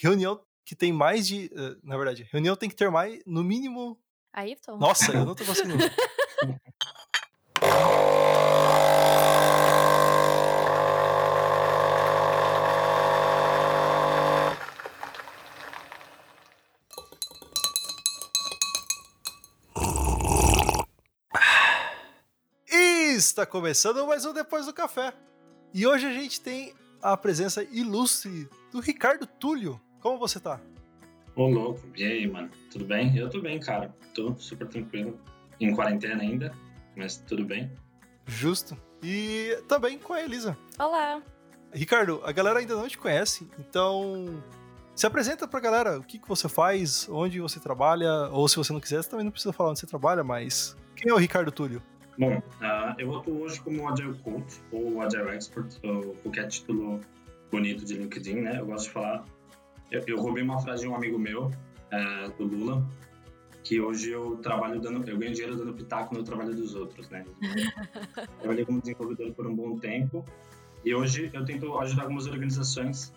reunião que tem mais de. Uh, na verdade, reunião tem que ter mais, no mínimo. Ayrton? Nossa, eu não tô conseguindo. Está começando mais um Depois do Café. E hoje a gente tem a presença ilustre do Ricardo Túlio. Como você tá? Ô, louco. E aí, mano? Tudo bem? Eu tô bem, cara. Tô super tranquilo. Em quarentena ainda, mas tudo bem. Justo. E também com a Elisa. Olá. Ricardo, a galera ainda não te conhece, então se apresenta pra galera o que, que você faz, onde você trabalha, ou se você não quiser, você também não precisa falar onde você trabalha, mas quem é o Ricardo Túlio? Bom, uh, eu atuo hoje como Agile Coach ou Agile Expert, ou qualquer título bonito de LinkedIn, né? Eu gosto de falar. Eu, eu roubei uma frase de um amigo meu, uh, do Lula, que hoje eu trabalho dando, eu ganho dinheiro dando pitaco no trabalho dos outros, né? Eu trabalhei como desenvolvedor por um bom tempo e hoje eu tento ajudar algumas organizações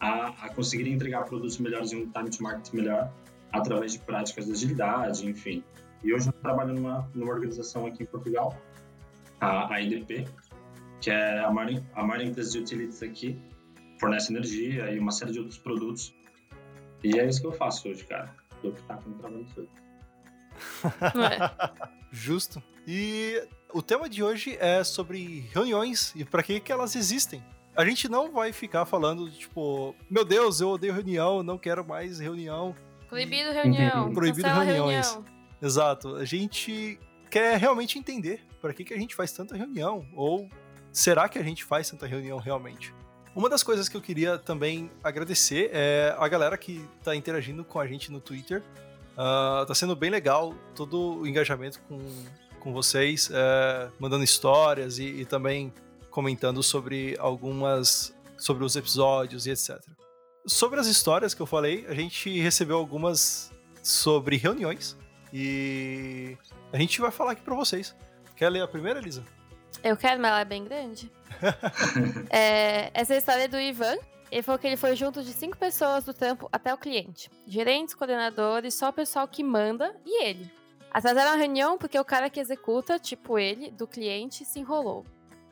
a, a conseguirem entregar produtos melhores em um time to market melhor através de práticas de agilidade, enfim. E hoje eu trabalho numa, numa organização aqui em Portugal, a, a IDP, que é a maior, a maior empresa de utilities aqui, fornece energia e uma série de outros produtos. E é isso que eu faço hoje, cara. Dou pitaco no trabalho todo. É. Justo. E o tema de hoje é sobre reuniões e para que, que elas existem. A gente não vai ficar falando, tipo, meu Deus, eu odeio reunião, não quero mais reunião. Proibido reunião. Proibido reuniões. Reunião. Exato. A gente quer realmente entender para que, que a gente faz tanta reunião, ou será que a gente faz tanta reunião realmente? Uma das coisas que eu queria também agradecer é a galera que está interagindo com a gente no Twitter. Uh, tá sendo bem legal todo o engajamento com, com vocês, uh, mandando histórias e, e, também comentando sobre algumas. sobre os episódios e etc. Sobre as histórias que eu falei, a gente recebeu algumas sobre reuniões. E a gente vai falar aqui pra vocês. Quer ler a primeira, Elisa? Eu quero, mas ela é bem grande. é, essa é história do Ivan. Ele falou que ele foi junto de cinco pessoas do trampo até o cliente. Gerentes, coordenadores, só o pessoal que manda e ele. Atrasaram a reunião porque o cara que executa, tipo ele, do cliente, se enrolou.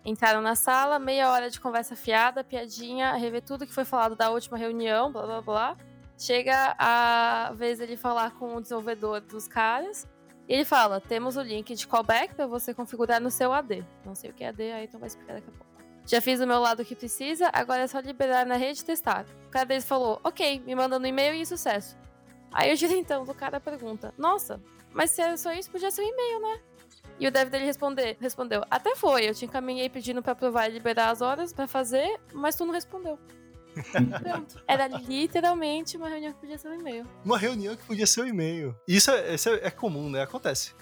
Entraram na sala, meia hora de conversa fiada, piadinha, rever tudo que foi falado da última reunião, blá blá blá. Chega a vez ele falar com o desenvolvedor dos caras. E ele fala: temos o link de callback para você configurar no seu AD. Não sei o que é AD, aí então vai explicar daqui a pouco. Já fiz o meu lado que precisa, agora é só liberar na rede e testar. O cara deles falou: ok, me manda no e-mail e sucesso. Aí o gerentão do cara pergunta: nossa, mas se era só isso, podia ser um e-mail, né? E o dev dele responder, respondeu: até foi, eu te encaminhei pedindo para provar e liberar as horas para fazer, mas tu não respondeu. Pronto. Era literalmente uma reunião que podia ser um e-mail. Uma reunião que podia ser um e-mail. Isso é, isso é, é comum, né? Acontece.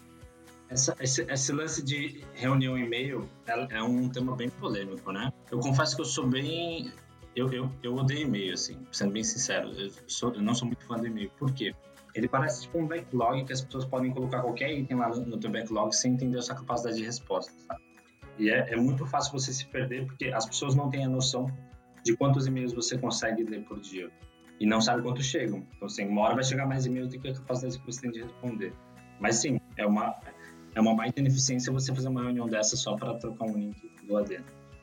Essa, esse, esse, lance de reunião e-mail é, é, um tema bem polêmico, né? Eu confesso que eu sou bem. Eu, eu, eu odeio e-mail, assim, sendo bem sincero. Eu, sou, eu não sou muito fã do e-mail. Por quê? Ele parece tipo um backlog que as pessoas podem colocar qualquer item lá no, no teu backlog sem entender a sua capacidade de resposta, sabe? E é, é muito fácil você se perder porque as pessoas não têm a noção de quantos e-mails você consegue ler por dia e não sabe quantos chegam. Então, assim, uma hora vai chegar mais e-mails do que a capacidade que você tem de responder. Mas sim, é uma, é uma baita ineficiência você fazer uma reunião dessa só para trocar um link do AD.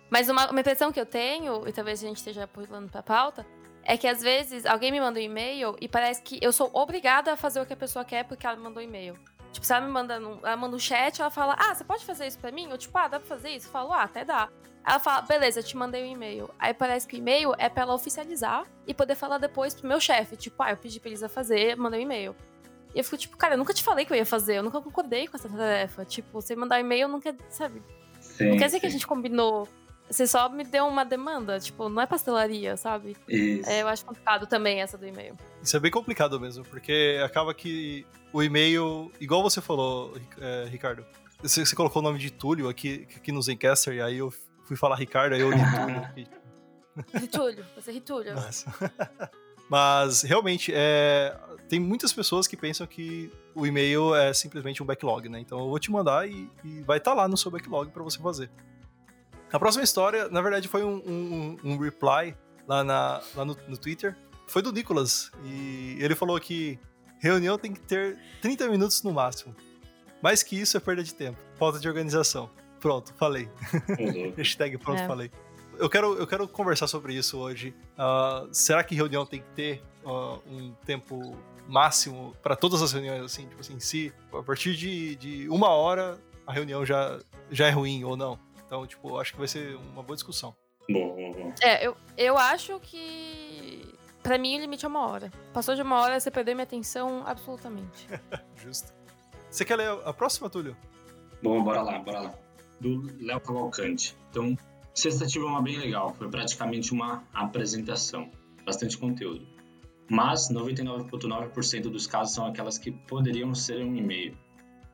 Mas uma, uma impressão que eu tenho, e talvez a gente esteja pulando para pauta, é que às vezes alguém me manda um e-mail e parece que eu sou obrigada a fazer o que a pessoa quer porque ela me mandou um e-mail. Tipo, se ela me manda, ela manda um chat, ela fala, ah, você pode fazer isso pra mim? Eu, tipo, ah, dá pra fazer isso? Eu falo, ah, até dá. Ela fala, beleza, te mandei um e-mail. Aí parece que o e-mail é pra ela oficializar e poder falar depois pro meu chefe. Tipo, ah, eu pedi pra Elisa fazer, mandei um e-mail. E eu fico tipo, cara, eu nunca te falei que eu ia fazer, eu nunca concordei com essa tarefa. Tipo, você mandar um e-mail não quer, sabe? Sim, não quer dizer sim. que a gente combinou. Você só me deu uma demanda, tipo, não é pastelaria, sabe? Isso. É, eu acho complicado também essa do e-mail. Isso é bem complicado mesmo, porque acaba que o e-mail, igual você falou, é, Ricardo, você, você, colocou o nome de Túlio aqui, aqui no Zencaster, e aí eu fui falar Ricardo, aí eu li Túlio. Ritúlio, você é Ritúlio. Mas, realmente, é, tem muitas pessoas que pensam que o e-mail é simplesmente um backlog, né? Então eu vou te mandar e, e vai estar tá lá no seu backlog para você fazer. A próxima história, na verdade, foi um, um, um reply lá, na, lá no, no, Twitter foi do Nicolas. E ele falou que reunião tem que ter 30 minutos no máximo. Mais que isso é perda de tempo. Falta de organização. Pronto, falei. Hashtag pronto, é. falei. Eu quero, eu quero conversar sobre isso hoje. Uh, será que reunião tem que ter uh, um tempo máximo para todas as reuniões, assim, tipo assim, se a partir de, de uma hora a reunião já, já é ruim ou não? Então, tipo, acho que vai ser uma boa discussão. Bom, bom, bom. É, eu, eu acho que. Pra mim, o limite é uma hora. Passou de uma hora, você perdeu minha atenção absolutamente. Justo. Você quer ler a próxima, Túlio? Bom, bora lá, bora lá. Do Léo Cavalcante. Então, sexta tive uma bem legal. Foi praticamente uma apresentação. Bastante conteúdo. Mas 99,9% dos casos são aquelas que poderiam ser um e-mail.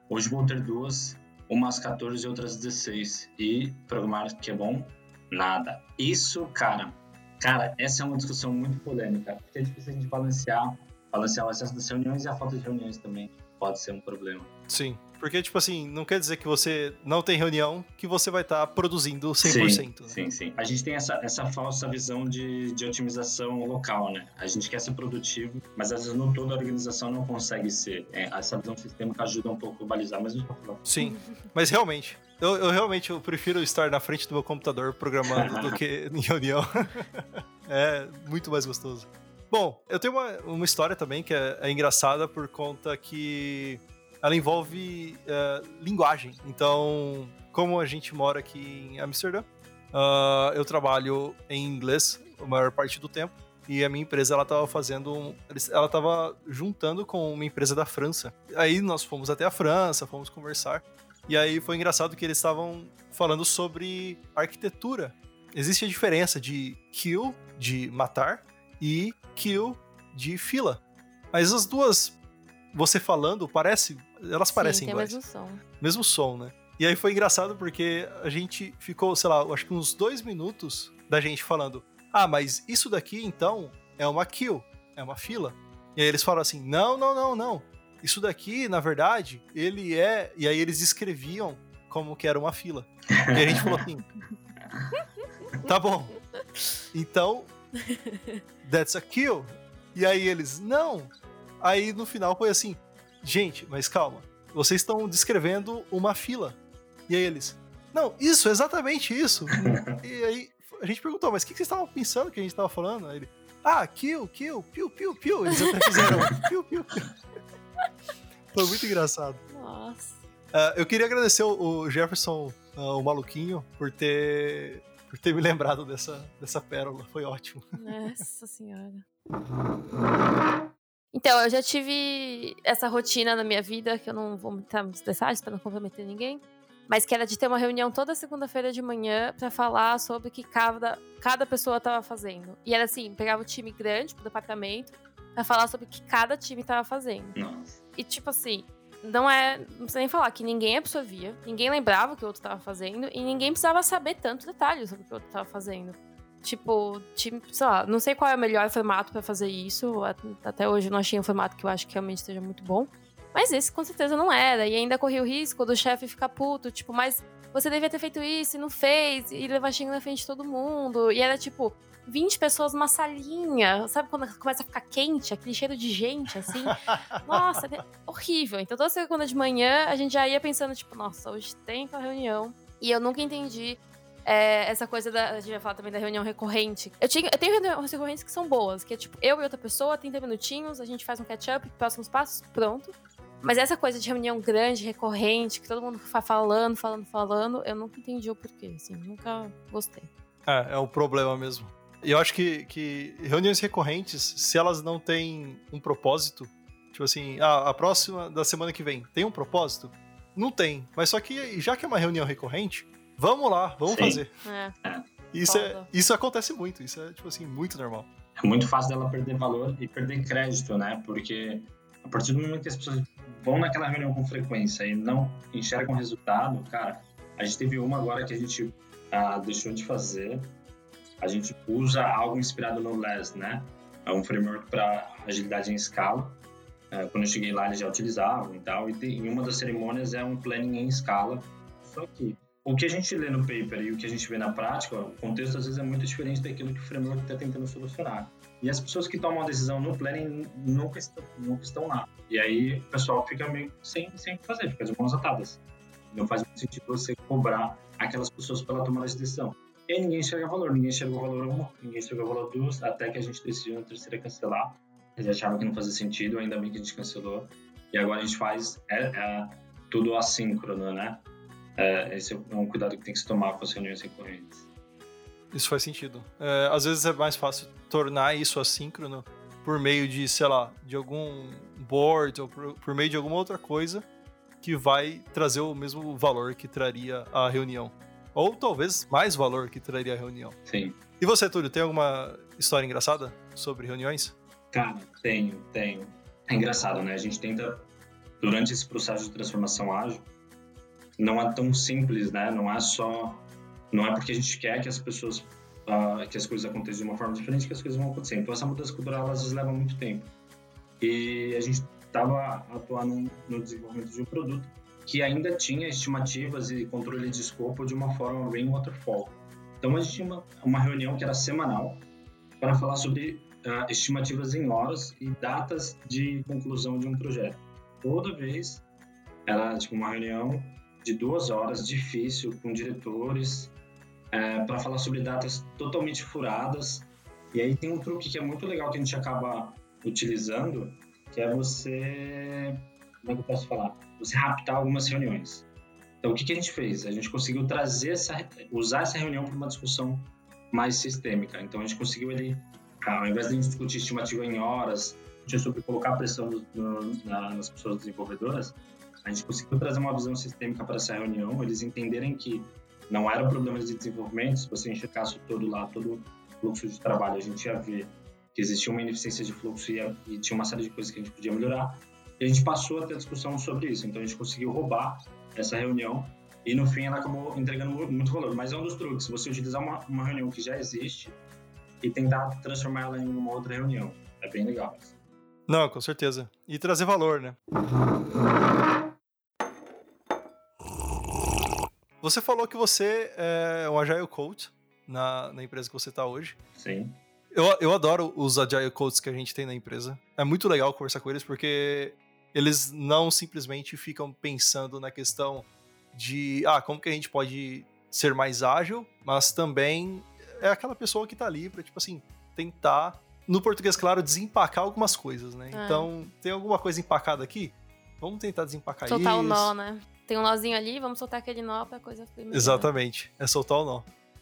Hoje vou ter duas, umas 14 e outras 16. E programar que é bom, nada. Isso, cara, cara, essa é uma discussão muito polêmica, porque é difícil a gente balancear, balancear o acesso das reuniões e a falta de reuniões também pode ser um problema. Sim, porque, tipo assim, não quer dizer que você não tem reunião que você vai estar tá produzindo 100%. Sim, né? sim, sim. A gente tem essa, essa falsa visão de, de otimização local, né? A gente quer ser produtivo, mas às vezes não toda a organização não consegue ser. É, essa visão sistêmica ajuda um pouco a balizar, mas não falar. Sim, mas realmente, eu, eu, realmente eu prefiro estar na frente do meu computador programando do que em reunião. é muito mais gostoso. Bom, eu tenho uma, uma história também que é, é engraçada por conta que ela envolve uh, linguagem. Então, como a gente mora aqui em Amsterdã, uh, eu trabalho em inglês a maior parte do tempo. E a minha empresa, ela estava fazendo. Ela estava juntando com uma empresa da França. Aí nós fomos até a França, fomos conversar. E aí foi engraçado que eles estavam falando sobre arquitetura. Existe a diferença de kill, de matar, e kill, de fila. Mas as duas, você falando, parece elas Sim, parecem tem iguais. mesmo som. Mesmo som, né? E aí foi engraçado porque a gente ficou, sei lá, acho que uns dois minutos da gente falando: ah, mas isso daqui então é uma kill, é uma fila. E aí eles falam assim: não, não, não, não. Isso daqui, na verdade, ele é. E aí eles escreviam como que era uma fila. E a gente falou assim: tá bom. Então, that's a kill. E aí eles: não. Aí no final foi assim: gente, mas calma, vocês estão descrevendo uma fila. E aí eles, não, isso, exatamente isso. e aí a gente perguntou, mas o que, vocês estavam pensando que a gente estava falando? Aí ele, ah, kill, kill, piu, piu, piu. Eles até fizeram piu, piu, piu. Foi muito engraçado. Nossa. Uh, eu queria agradecer o Jefferson, uh, o maluquinho, por ter, por ter me lembrado dessa, dessa pérola. Foi ótimo. Nossa senhora. Então, eu já tive essa rotina na minha vida, que eu não vou entrar nos detalhes para não comprometer ninguém, mas que era de ter uma reunião toda segunda-feira de manhã para falar sobre o que cada, cada pessoa estava fazendo. E era assim, pegava o time grande pro departamento para falar sobre o que cada time estava fazendo. Nossa. E tipo assim, não é, não precisa nem falar que ninguém absorvia, ninguém lembrava o que o outro estava fazendo e ninguém precisava saber tanto detalhes sobre o que o outro estava fazendo. Tipo, time, sei lá, não sei qual é o melhor formato para fazer isso. Até hoje eu não achei um formato que eu acho que realmente esteja muito bom. Mas esse com certeza não era. E ainda corria o risco do chefe ficar puto, tipo, mas você devia ter feito isso e não fez, e levar xingo na frente de todo mundo. E era tipo, 20 pessoas numa salinha. Sabe quando começa a ficar quente, aquele cheiro de gente, assim? nossa, é horrível. Então toda segunda de manhã a gente já ia pensando, tipo, nossa, hoje tem a reunião. E eu nunca entendi é, essa coisa da. A gente vai falar também da reunião recorrente. Eu, tinha, eu tenho reuniões recorrentes que são boas, que é tipo, eu e outra pessoa, 30 minutinhos, a gente faz um catch-up, próximos passos, pronto. Mas essa coisa de reunião grande, recorrente, que todo mundo vai falando, falando, falando, eu nunca entendi o porquê, assim, nunca gostei. É, é um problema mesmo. E eu acho que, que reuniões recorrentes, se elas não têm um propósito, tipo assim, ah, a próxima da semana que vem tem um propósito? Não tem. Mas só que, já que é uma reunião recorrente, Vamos lá, vamos Sim. fazer. É. Isso, é, isso acontece muito, isso é, tipo assim, muito normal. É muito fácil dela perder valor e perder crédito, né? Porque a partir do momento que as pessoas vão naquela reunião com frequência e não enxergam resultado, cara, a gente teve uma agora que a gente ah, deixou de fazer. A gente usa algo inspirado no LES, né? É um framework para agilidade em escala. É, quando eu cheguei lá, eles já utilizavam e tal. E tem, em uma das cerimônias é um planning em escala. Só que o que a gente lê no paper e o que a gente vê na prática, o contexto às vezes é muito diferente daquilo que o framework está tentando solucionar. E as pessoas que tomam a decisão no planning nunca estão, nunca estão lá. E aí o pessoal fica meio sem, sem fazer, fica de mãos atadas. Não faz muito sentido você cobrar aquelas pessoas pela tomada de decisão. E ninguém enxerga valor, ninguém enxerga valor 1, ninguém enxerga valor 2, até que a gente decidiu na terceira cancelar. Eles achavam que não fazia sentido, ainda bem que a gente cancelou. E agora a gente faz é, é, tudo assíncrono, né? É, esse é um cuidado que tem que se tomar com as reuniões recorrentes. Isso faz sentido. É, às vezes é mais fácil tornar isso assíncrono por meio de, sei lá, de algum board ou por, por meio de alguma outra coisa que vai trazer o mesmo valor que traria a reunião. Ou talvez mais valor que traria a reunião. Sim. E você, Túlio, tem alguma história engraçada sobre reuniões? Cara, tenho, tenho. É engraçado, né? A gente tenta, durante esse processo de transformação ágil, não é tão simples, né? Não é só. Não é porque a gente quer que as pessoas. Uh, que as coisas aconteçam de uma forma diferente que as coisas vão acontecer. Então, essa mudança cultural, às vezes, leva muito tempo. E a gente estava atuando no desenvolvimento de um produto que ainda tinha estimativas e controle de escopo de uma forma bem waterfall. Então a gente tinha uma, uma reunião que era semanal para falar sobre uh, estimativas em horas e datas de conclusão de um projeto. Toda vez era tipo uma reunião de duas horas, difícil, com diretores, uh, para falar sobre datas totalmente furadas. E aí tem um truque que é muito legal que a gente acaba utilizando, que é você como é que eu posso falar? Você raptar algumas reuniões. Então, o que, que a gente fez? A gente conseguiu trazer essa, usar essa reunião para uma discussão mais sistêmica. Então, a gente conseguiu ele, ao invés de a gente discutir estimativa em horas, sobre colocar pressão no, na, nas pessoas desenvolvedoras, a gente conseguiu trazer uma visão sistêmica para essa reunião, eles entenderem que não era um problema de desenvolvimento, se você enxergasse todo lá, todo fluxo de trabalho, a gente ia ver que existia uma ineficiência de fluxo e, e tinha uma série de coisas que a gente podia melhorar, e a gente passou a ter discussão sobre isso. Então a gente conseguiu roubar essa reunião e no fim ela acabou entregando muito valor. Mas é um dos truques, você utilizar uma, uma reunião que já existe e tentar transformar ela em uma outra reunião. É bem legal. Não, com certeza. E trazer valor, né? Você falou que você é um Agile Coach na, na empresa que você está hoje. Sim. Eu, eu adoro os Agile Coaches que a gente tem na empresa. É muito legal conversar com eles porque eles não simplesmente ficam pensando na questão de ah, como que a gente pode ser mais ágil, mas também é aquela pessoa que tá ali para tipo assim, tentar no português claro desempacar algumas coisas, né? É. Então, tem alguma coisa empacada aqui? Vamos tentar desempacar soltar isso. Soltar o nó, né? Tem um nozinho ali, vamos soltar aquele nó pra coisa fluir Exatamente, é soltar o nó.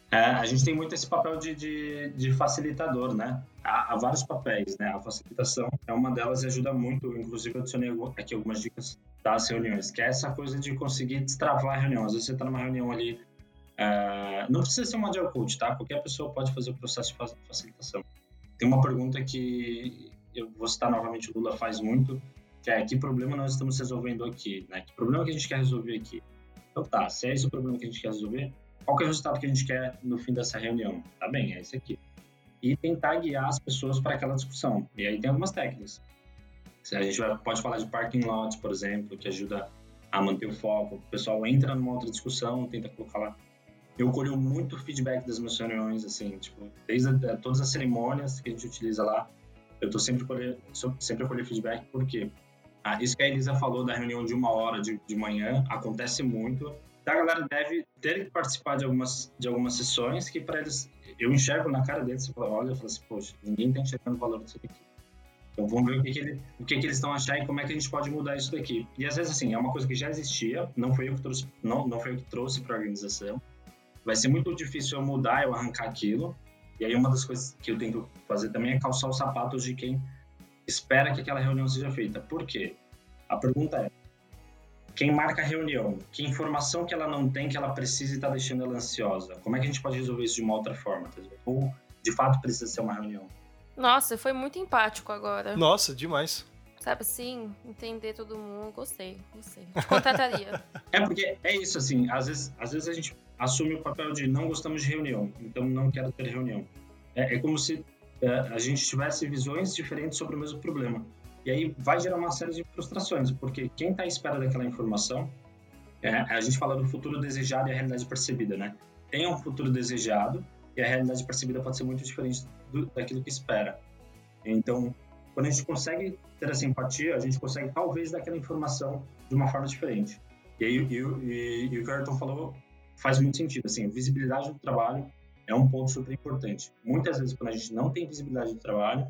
É, a gente tem muito esse papel de, de, de facilitador, né? Há, há, vários papéis, né? A facilitação é uma delas e ajuda muito. Inclusive, eu adicionei aqui algumas dicas das reuniões, que é essa coisa de conseguir destravar a reunião. Às vezes você está numa reunião ali, é, não precisa ser uma agile coach, tá? Qualquer pessoa pode fazer o processo de facilitação. Tem uma pergunta que eu vou citar novamente, o Lula faz muito, que é que problema nós estamos resolvendo aqui, né? Que problema que a gente quer resolver aqui? Então tá, se é esse o problema que a gente quer resolver, qual é o resultado que a gente quer no fim dessa reunião? Tá bem, é esse aqui. E tentar guiar as pessoas para aquela discussão. E aí tem algumas técnicas. A gente pode falar de parking lots, por exemplo, que ajuda a manter o foco. O pessoal entra numa outra discussão, tenta colocar lá. Eu colho muito feedback das minhas reuniões, assim, tipo, desde a, todas as cerimônias que a gente utiliza lá, eu tô sempre colher, sempre colher feedback, porque ah, isso que a Elisa falou da reunião de uma hora de, de manhã acontece muito a galera deve ter que participar de algumas, de algumas sessões que para eles, eu enxergo na cara deles, você fala, olha, eu falo assim, poxa, ninguém tá enxergando o valor disso aqui. Então vamos ver o que, que, ele, o que, que eles estão achando e como é que a gente pode mudar isso daqui. E às vezes assim, é uma coisa que já existia, não foi eu que trouxe, não, não foi eu que trouxe para a organização. Vai ser muito difícil eu mudar, eu arrancar aquilo. E aí uma das coisas que eu tento fazer também é calçar os sapatos de quem espera que aquela reunião seja feita. Por quê? A pergunta é: quem marca a reunião, que informação que ela não tem que ela precisa e está deixando ela ansiosa? Como é que a gente pode resolver isso de uma outra forma? Ou, de fato, precisa ser uma reunião? Nossa, foi muito empático agora. Nossa, demais. Sabe assim, entender todo mundo, gostei, gostei. Contrataria. é porque é isso, assim, às vezes, às vezes a gente assume o papel de não gostamos de reunião, então não quero ter reunião. É, é como se a gente tivesse visões diferentes sobre o mesmo problema. E aí vai gerar uma série de frustrações, porque quem está à espera daquela informação é, a gente fala do futuro desejado e a realidade percebida, né? Tem um futuro desejado e a realidade percebida pode ser muito diferente do, daquilo que espera. Então, quando a gente consegue ter essa empatia, a gente consegue talvez dar aquela informação de uma forma diferente. E aí, e, e, e o que o Ayrton falou faz muito sentido. Assim, visibilidade do trabalho é um ponto super importante. Muitas vezes, quando a gente não tem visibilidade do trabalho,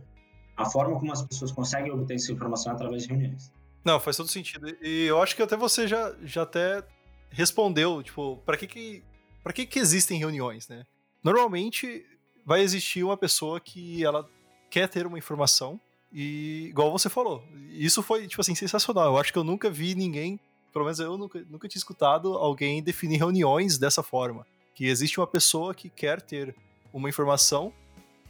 a forma como as pessoas conseguem obter essa informação é através de reuniões. Não, faz todo sentido. E eu acho que até você já, já até respondeu, tipo, para que que para que que existem reuniões, né? Normalmente vai existir uma pessoa que ela quer ter uma informação e igual você falou, isso foi tipo assim sensacional. Eu acho que eu nunca vi ninguém, pelo menos eu nunca, nunca tinha escutado alguém definir reuniões dessa forma, que existe uma pessoa que quer ter uma informação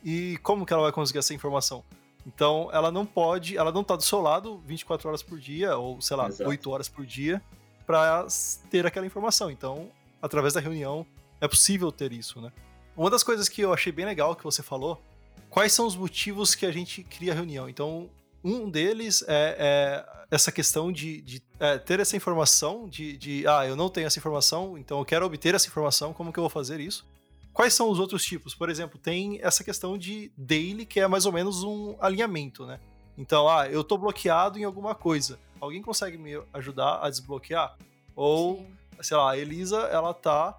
e como que ela vai conseguir essa informação? Então, ela não pode, ela não tá do seu lado 24 horas por dia, ou sei lá, Exato. 8 horas por dia, para ter aquela informação. Então, através da reunião, é possível ter isso, né? Uma das coisas que eu achei bem legal que você falou, quais são os motivos que a gente cria a reunião? Então, um deles é, é essa questão de, de é, ter essa informação, de, de, ah, eu não tenho essa informação, então eu quero obter essa informação, como que eu vou fazer isso? Quais são os outros tipos? Por exemplo, tem essa questão de daily, que é mais ou menos um alinhamento, né? Então, ah, eu tô bloqueado em alguma coisa. Alguém consegue me ajudar a desbloquear? Ou, Sim. sei lá, a Elisa, ela tá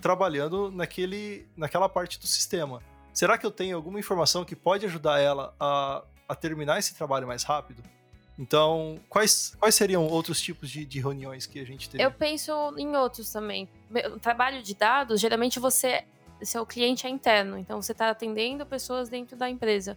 trabalhando naquele, naquela parte do sistema. Será que eu tenho alguma informação que pode ajudar ela a, a terminar esse trabalho mais rápido? Então, quais, quais seriam outros tipos de, de reuniões que a gente teria? Eu penso em outros também. O trabalho de dados, geralmente você seu cliente é interno, então você está atendendo pessoas dentro da empresa.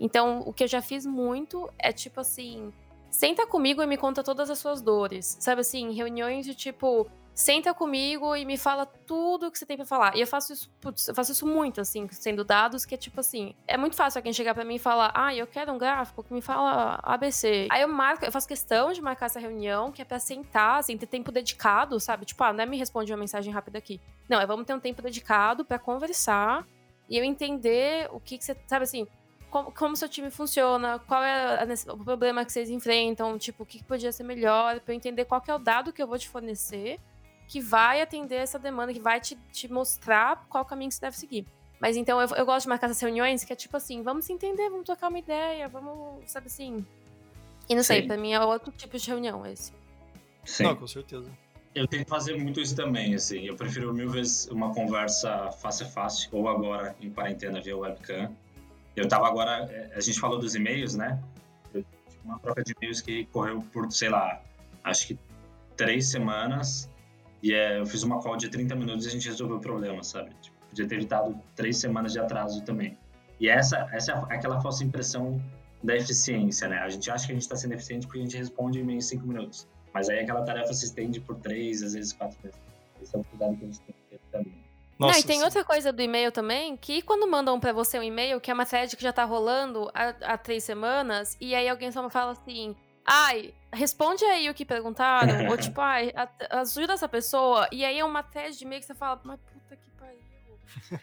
Então, o que eu já fiz muito é tipo assim, senta comigo e me conta todas as suas dores. Sabe assim, reuniões de tipo, senta comigo e me fala tudo o que você tem para falar. E eu faço isso, putz, eu faço isso muito, assim, sendo dados, que é tipo assim, é muito fácil alguém chegar para mim e falar, ah, eu quero um gráfico que me fala ABC. Aí eu marco, eu faço questão de marcar essa reunião, que é pra sentar, assim, ter tempo dedicado, sabe? Tipo, ah, não é me responde uma mensagem rápida aqui. Não, é vamos ter um tempo dedicado para conversar e eu entender o que, que você, sabe assim, como, como seu time funciona, qual é a, o problema que vocês enfrentam, tipo, o que, que podia ser melhor, para eu entender qual é o dado que eu vou te fornecer que vai atender essa demanda, que vai te, te mostrar qual caminho que você deve seguir. Mas então eu, eu gosto de marcar essas reuniões que é tipo assim, vamos se entender, vamos trocar uma ideia, vamos, sabe assim. E não Sim. sei, pra mim é outro tipo de reunião esse. Sim. Não, com certeza. Eu tento fazer muito isso também, assim. Eu prefiro mil vezes uma conversa face a face, ou agora em quarentena via webcam. Eu tava agora, é, a gente falou dos e-mails, né? Eu tive uma troca de e-mails que correu por, sei lá, acho que três semanas e é, eu fiz uma call de 30 minutos e a gente resolveu o problema, sabe? Tipo, podia ter evitado três semanas de atraso também. E essa, essa é aquela falsa impressão da eficiência, né? A gente acha que a gente está sendo eficiente porque a gente responde em cinco minutos. Mas aí aquela tarefa se estende por três, às vezes quatro vezes. Esse é o cuidado que a gente tem que ter também. Nossa, Não, e tem sim. outra coisa do e-mail também, que quando mandam para você um e-mail, que é uma thread que já tá rolando há, há três semanas, e aí alguém só fala assim, ai, responde aí o que perguntaram, ou tipo, ai, ajuda essa pessoa, e aí é uma tese de meio que você fala, mas puta que pariu.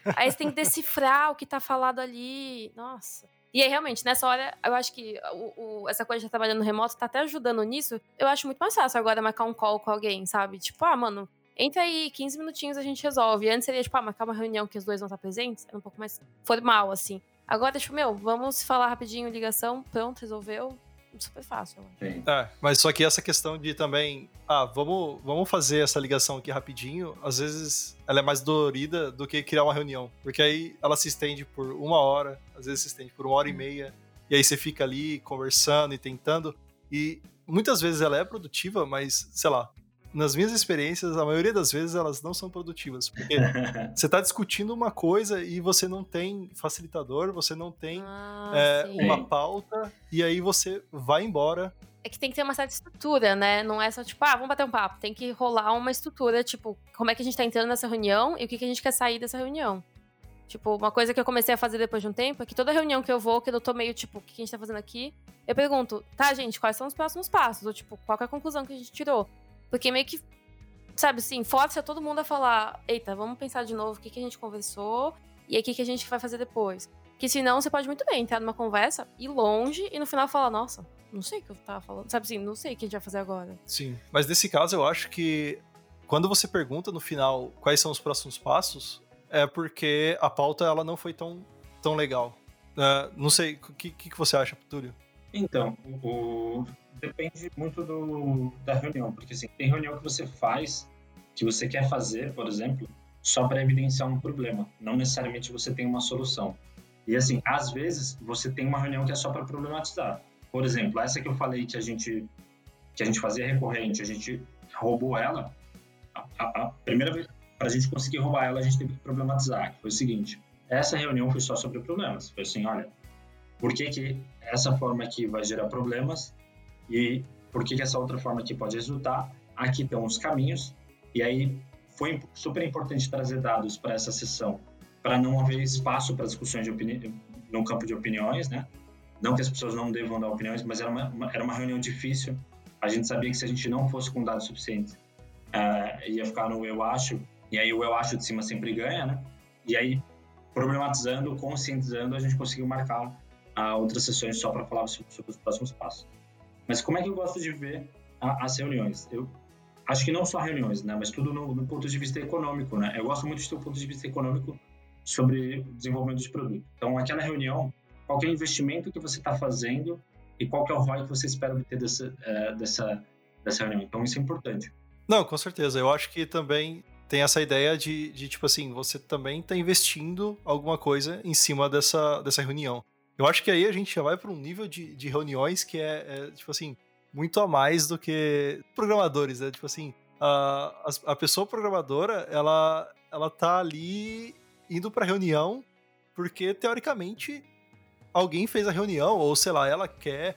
aí você tem que decifrar o que tá falado ali, nossa. E aí, realmente, nessa hora, eu acho que o, o, essa coisa de estar trabalhando remoto tá até ajudando nisso. Eu acho muito mais fácil agora marcar um call com alguém, sabe? Tipo, ah, mano, entra aí, 15 minutinhos a gente resolve. Antes seria, tipo, ah, marcar uma reunião que os dois não estão presentes. É um pouco mais formal, assim. Agora, tipo, meu, vamos falar rapidinho, ligação, pronto, resolveu super fácil. É, mas só que essa questão de também, ah, vamos, vamos fazer essa ligação aqui rapidinho, às vezes ela é mais dolorida do que criar uma reunião. Porque aí ela se estende por uma hora, às vezes se estende por uma hora e meia, e aí você fica ali conversando e tentando. E muitas vezes ela é produtiva, mas, sei lá, nas minhas experiências, a maioria das vezes elas não são produtivas. Porque você está discutindo uma coisa e você não tem facilitador, você não tem ah, é, uma pauta, e aí você vai embora. É que tem que ter uma certa estrutura, né? Não é só tipo, ah, vamos bater um papo. Tem que rolar uma estrutura, tipo, como é que a gente está entrando nessa reunião e o que, que a gente quer sair dessa reunião. Tipo, uma coisa que eu comecei a fazer depois de um tempo é que toda reunião que eu vou, que eu tô meio, tipo, o que a gente tá fazendo aqui, eu pergunto, tá, gente, quais são os próximos passos? Ou, tipo, qual é a conclusão que a gente tirou? Porque meio que, sabe assim, força todo mundo a falar: eita, vamos pensar de novo o que, que a gente conversou e o que, que a gente vai fazer depois. Que senão você pode muito bem entrar numa conversa, ir longe e no final falar: nossa, não sei o que eu tava falando. Sabe assim, não sei o que a gente vai fazer agora. Sim, mas nesse caso eu acho que quando você pergunta no final quais são os próximos passos, é porque a pauta ela não foi tão, tão legal. Uh, não sei, o que, que, você acha, Túlio? Então, o, depende muito do, da reunião, porque assim, tem reunião que você faz, que você quer fazer, por exemplo, só para evidenciar um problema, não necessariamente você tem uma solução. E assim, às vezes você tem uma reunião que é só para problematizar. Por exemplo, essa que eu falei que a gente que a gente fazia recorrente, a gente roubou ela. A, a, a primeira vez para a gente conseguir roubar ela, a gente teve que problematizar. Foi o seguinte: essa reunião foi só sobre problemas. Foi assim, olha, por que que essa forma aqui vai gerar problemas e por que que essa outra forma aqui pode resultar? Aqui estão os caminhos. E aí foi super importante trazer dados para essa sessão para não haver espaço para discussões no campo de opiniões, né? Não que as pessoas não devam dar opiniões, mas era uma, uma, era uma reunião difícil. A gente sabia que se a gente não fosse com dados suficientes, uh, ia ficar no eu acho, e aí o eu acho de cima sempre ganha, né? E aí, problematizando, conscientizando, a gente conseguiu marcar uh, outras sessões só para falar sobre, os próximos passos. Mas como é que eu gosto de ver a, as reuniões? Eu acho que não só reuniões, né? Mas tudo no, no ponto de vista econômico, né? Eu gosto muito de ter o ponto de vista econômico sobre desenvolvimento de produto. Então, aquela reunião, qual é o investimento que você está fazendo e qual é o ROI que você espera obter dessa, é, dessa, dessa reunião. Então, isso é importante. Não, com certeza. Eu acho que também tem essa ideia de, de tipo assim, você também está investindo alguma coisa em cima dessa, dessa reunião. Eu acho que aí a gente já vai para um nível de, de reuniões que é, é, tipo assim, muito a mais do que programadores, né? Tipo assim, a, a pessoa programadora, ela, ela tá ali indo para reunião porque teoricamente alguém fez a reunião ou sei lá, ela quer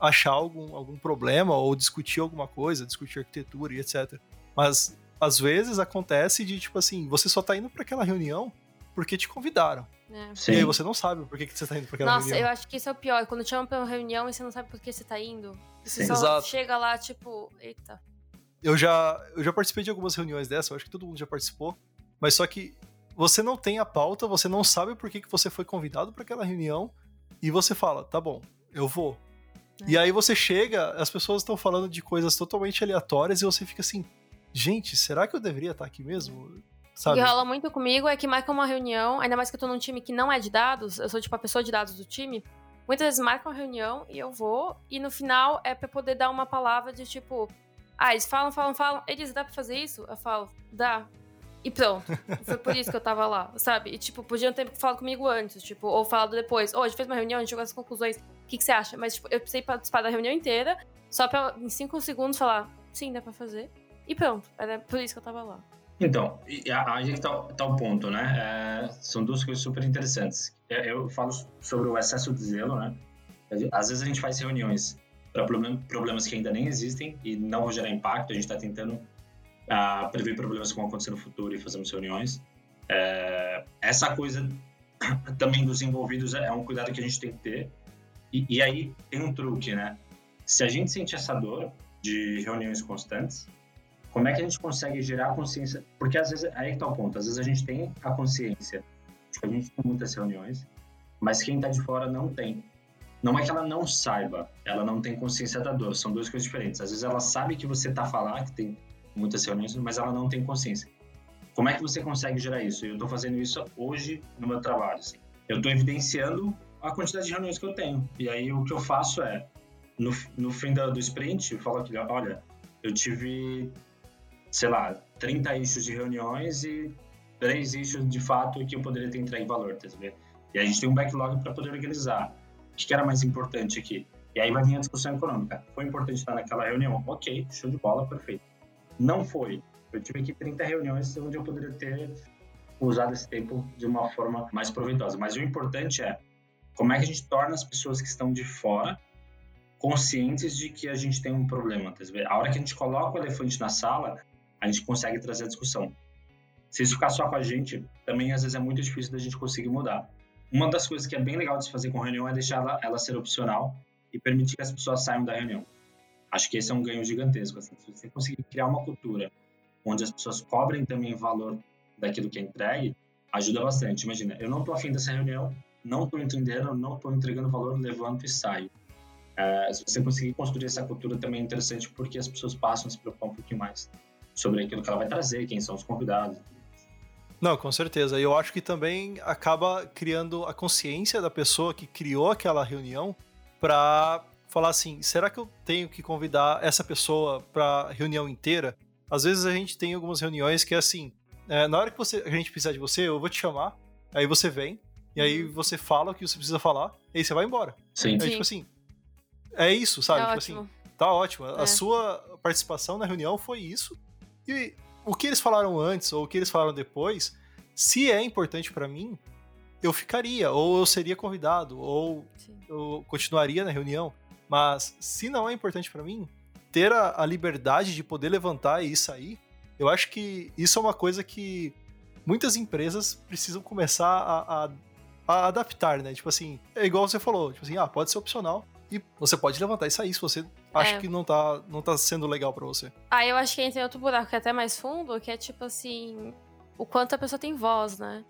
achar algum, algum problema ou discutir alguma coisa, discutir arquitetura e etc. Mas às vezes acontece de tipo assim, você só tá indo para aquela reunião porque te convidaram. É. E aí você não sabe por que, que você tá indo pra aquela Nossa, reunião. Nossa, eu acho que isso é o pior. Quando te chamam pra uma reunião e você não sabe por que você tá indo. Você Sim. só Exato. chega lá, tipo, eita. Eu já, eu já participei de algumas reuniões dessa, eu acho que todo mundo já participou. Mas só que você não tem a pauta, você não sabe por que, que você foi convidado para aquela reunião e você fala, tá bom, eu vou. É. E aí você chega, as pessoas estão falando de coisas totalmente aleatórias e você fica assim, gente, será que eu deveria estar aqui mesmo? Sabe? O que rola muito comigo é que marca uma reunião, ainda mais que eu tô num time que não é de dados, eu sou tipo a pessoa de dados do time. Muitas vezes marcam uma reunião e eu vou, e no final é pra poder dar uma palavra de tipo, ah, eles falam, falam, falam, eles dá pra fazer isso? Eu falo, dá. E pronto. Foi por isso que eu tava lá, sabe? E, tipo, podiam ter falado comigo antes, tipo, ou falado depois. Ou oh, a gente fez uma reunião, a gente chegou às conclusões. O que, que você acha? Mas, tipo, eu precisei participar da reunião inteira, só pra, em cinco segundos, falar, sim, dá pra fazer. E pronto. Era por isso que eu tava lá. Então, aí que tá, tá, o ponto, né? É, são duas coisas super interessantes. Eu falo sobre o excesso de zelo, né? Às vezes a gente faz reuniões para problemas que ainda nem existem e não vão gerar impacto. A gente está tentando a prever problemas que vão acontecer no futuro e fazemos reuniões. É, essa coisa também dos envolvidos é um cuidado que a gente tem que ter. E, e, aí tem um truque, né? Se a gente sente essa dor de reuniões constantes, como é que a gente consegue gerar consciência? Porque às vezes, aí está o ponto, às vezes a gente tem a consciência de que a gente tem muitas reuniões, mas quem está de fora não tem. Não é que ela não saiba, ela não tem consciência da dor, são duas coisas diferentes. Às vezes ela sabe que você está a falar, que tem muitas reuniões, mas ela não tem consciência. Como é que você consegue gerar isso? Eu estou fazendo isso hoje no meu trabalho. Assim. Eu estou evidenciando a quantidade de reuniões que eu tenho. E aí o que eu faço é, no, no fim do, do sprint, eu falo aqui, olha, eu tive, sei lá, 30 issues de reuniões e três issues de fato que eu poderia ter entregue valor, tá vendo? E a gente tem um backlog para poder organizar. O que era mais importante aqui? E aí vai vir a discussão econômica. Foi importante estar naquela reunião? Ok, show de bola, perfeito. Não foi. Eu tive aqui 30 reuniões onde eu poderia ter usado esse tempo de uma forma mais proveitosa. Mas o importante é como é que a gente torna as pessoas que estão de fora conscientes de que a gente tem um problema. Tá a hora que a gente coloca o elefante na sala, a gente consegue trazer a discussão. Se isso ficar só com a gente, também às vezes é muito difícil da gente conseguir mudar. Uma das coisas que é bem legal de se fazer com reunião é deixar ela, ela ser opcional e permitir que as pessoas saiam da reunião. Acho que esse é um ganho gigantesco. Assim, se você conseguir criar uma cultura onde as pessoas cobrem também valor daquilo que é entregue, ajuda bastante. Imagina, eu não estou afim dessa reunião, não estou entendendo, não estou entregando valor, levanto e saio. É, se você conseguir construir essa cultura também é interessante porque as pessoas passam a se preocupar um pouquinho mais sobre aquilo que ela vai trazer, quem são os convidados. Não, com certeza. E eu acho que também acaba criando a consciência da pessoa que criou aquela reunião para falar assim: será que eu tenho que convidar essa pessoa para reunião inteira? Às vezes a gente tem algumas reuniões que é assim: é, na hora que você, a gente precisar de você, eu vou te chamar, aí você vem, e aí uhum. você fala o que você precisa falar, e aí você vai embora. Sim. Aí, tipo assim, é isso, sabe? É tipo assim, ótimo. assim, tá ótimo. É. A sua participação na reunião foi isso. E o que eles falaram antes ou o que eles falaram depois, se é importante para mim, eu ficaria, ou eu seria convidado, ou Sim. eu continuaria na reunião. Mas se não é importante para mim, ter a, a, liberdade de poder levantar e sair, eu acho que isso é uma coisa que muitas empresas precisam começar a, a, a adaptar, né? Tipo assim, é igual você falou, tipo assim, ah, pode ser opcional, e você pode levantar e sair se você acha é. que não tá, não tá sendo legal para você. Ah, eu acho que entra em outro buraco que é até mais fundo, que é tipo assim, o quanto a pessoa tem voz, né?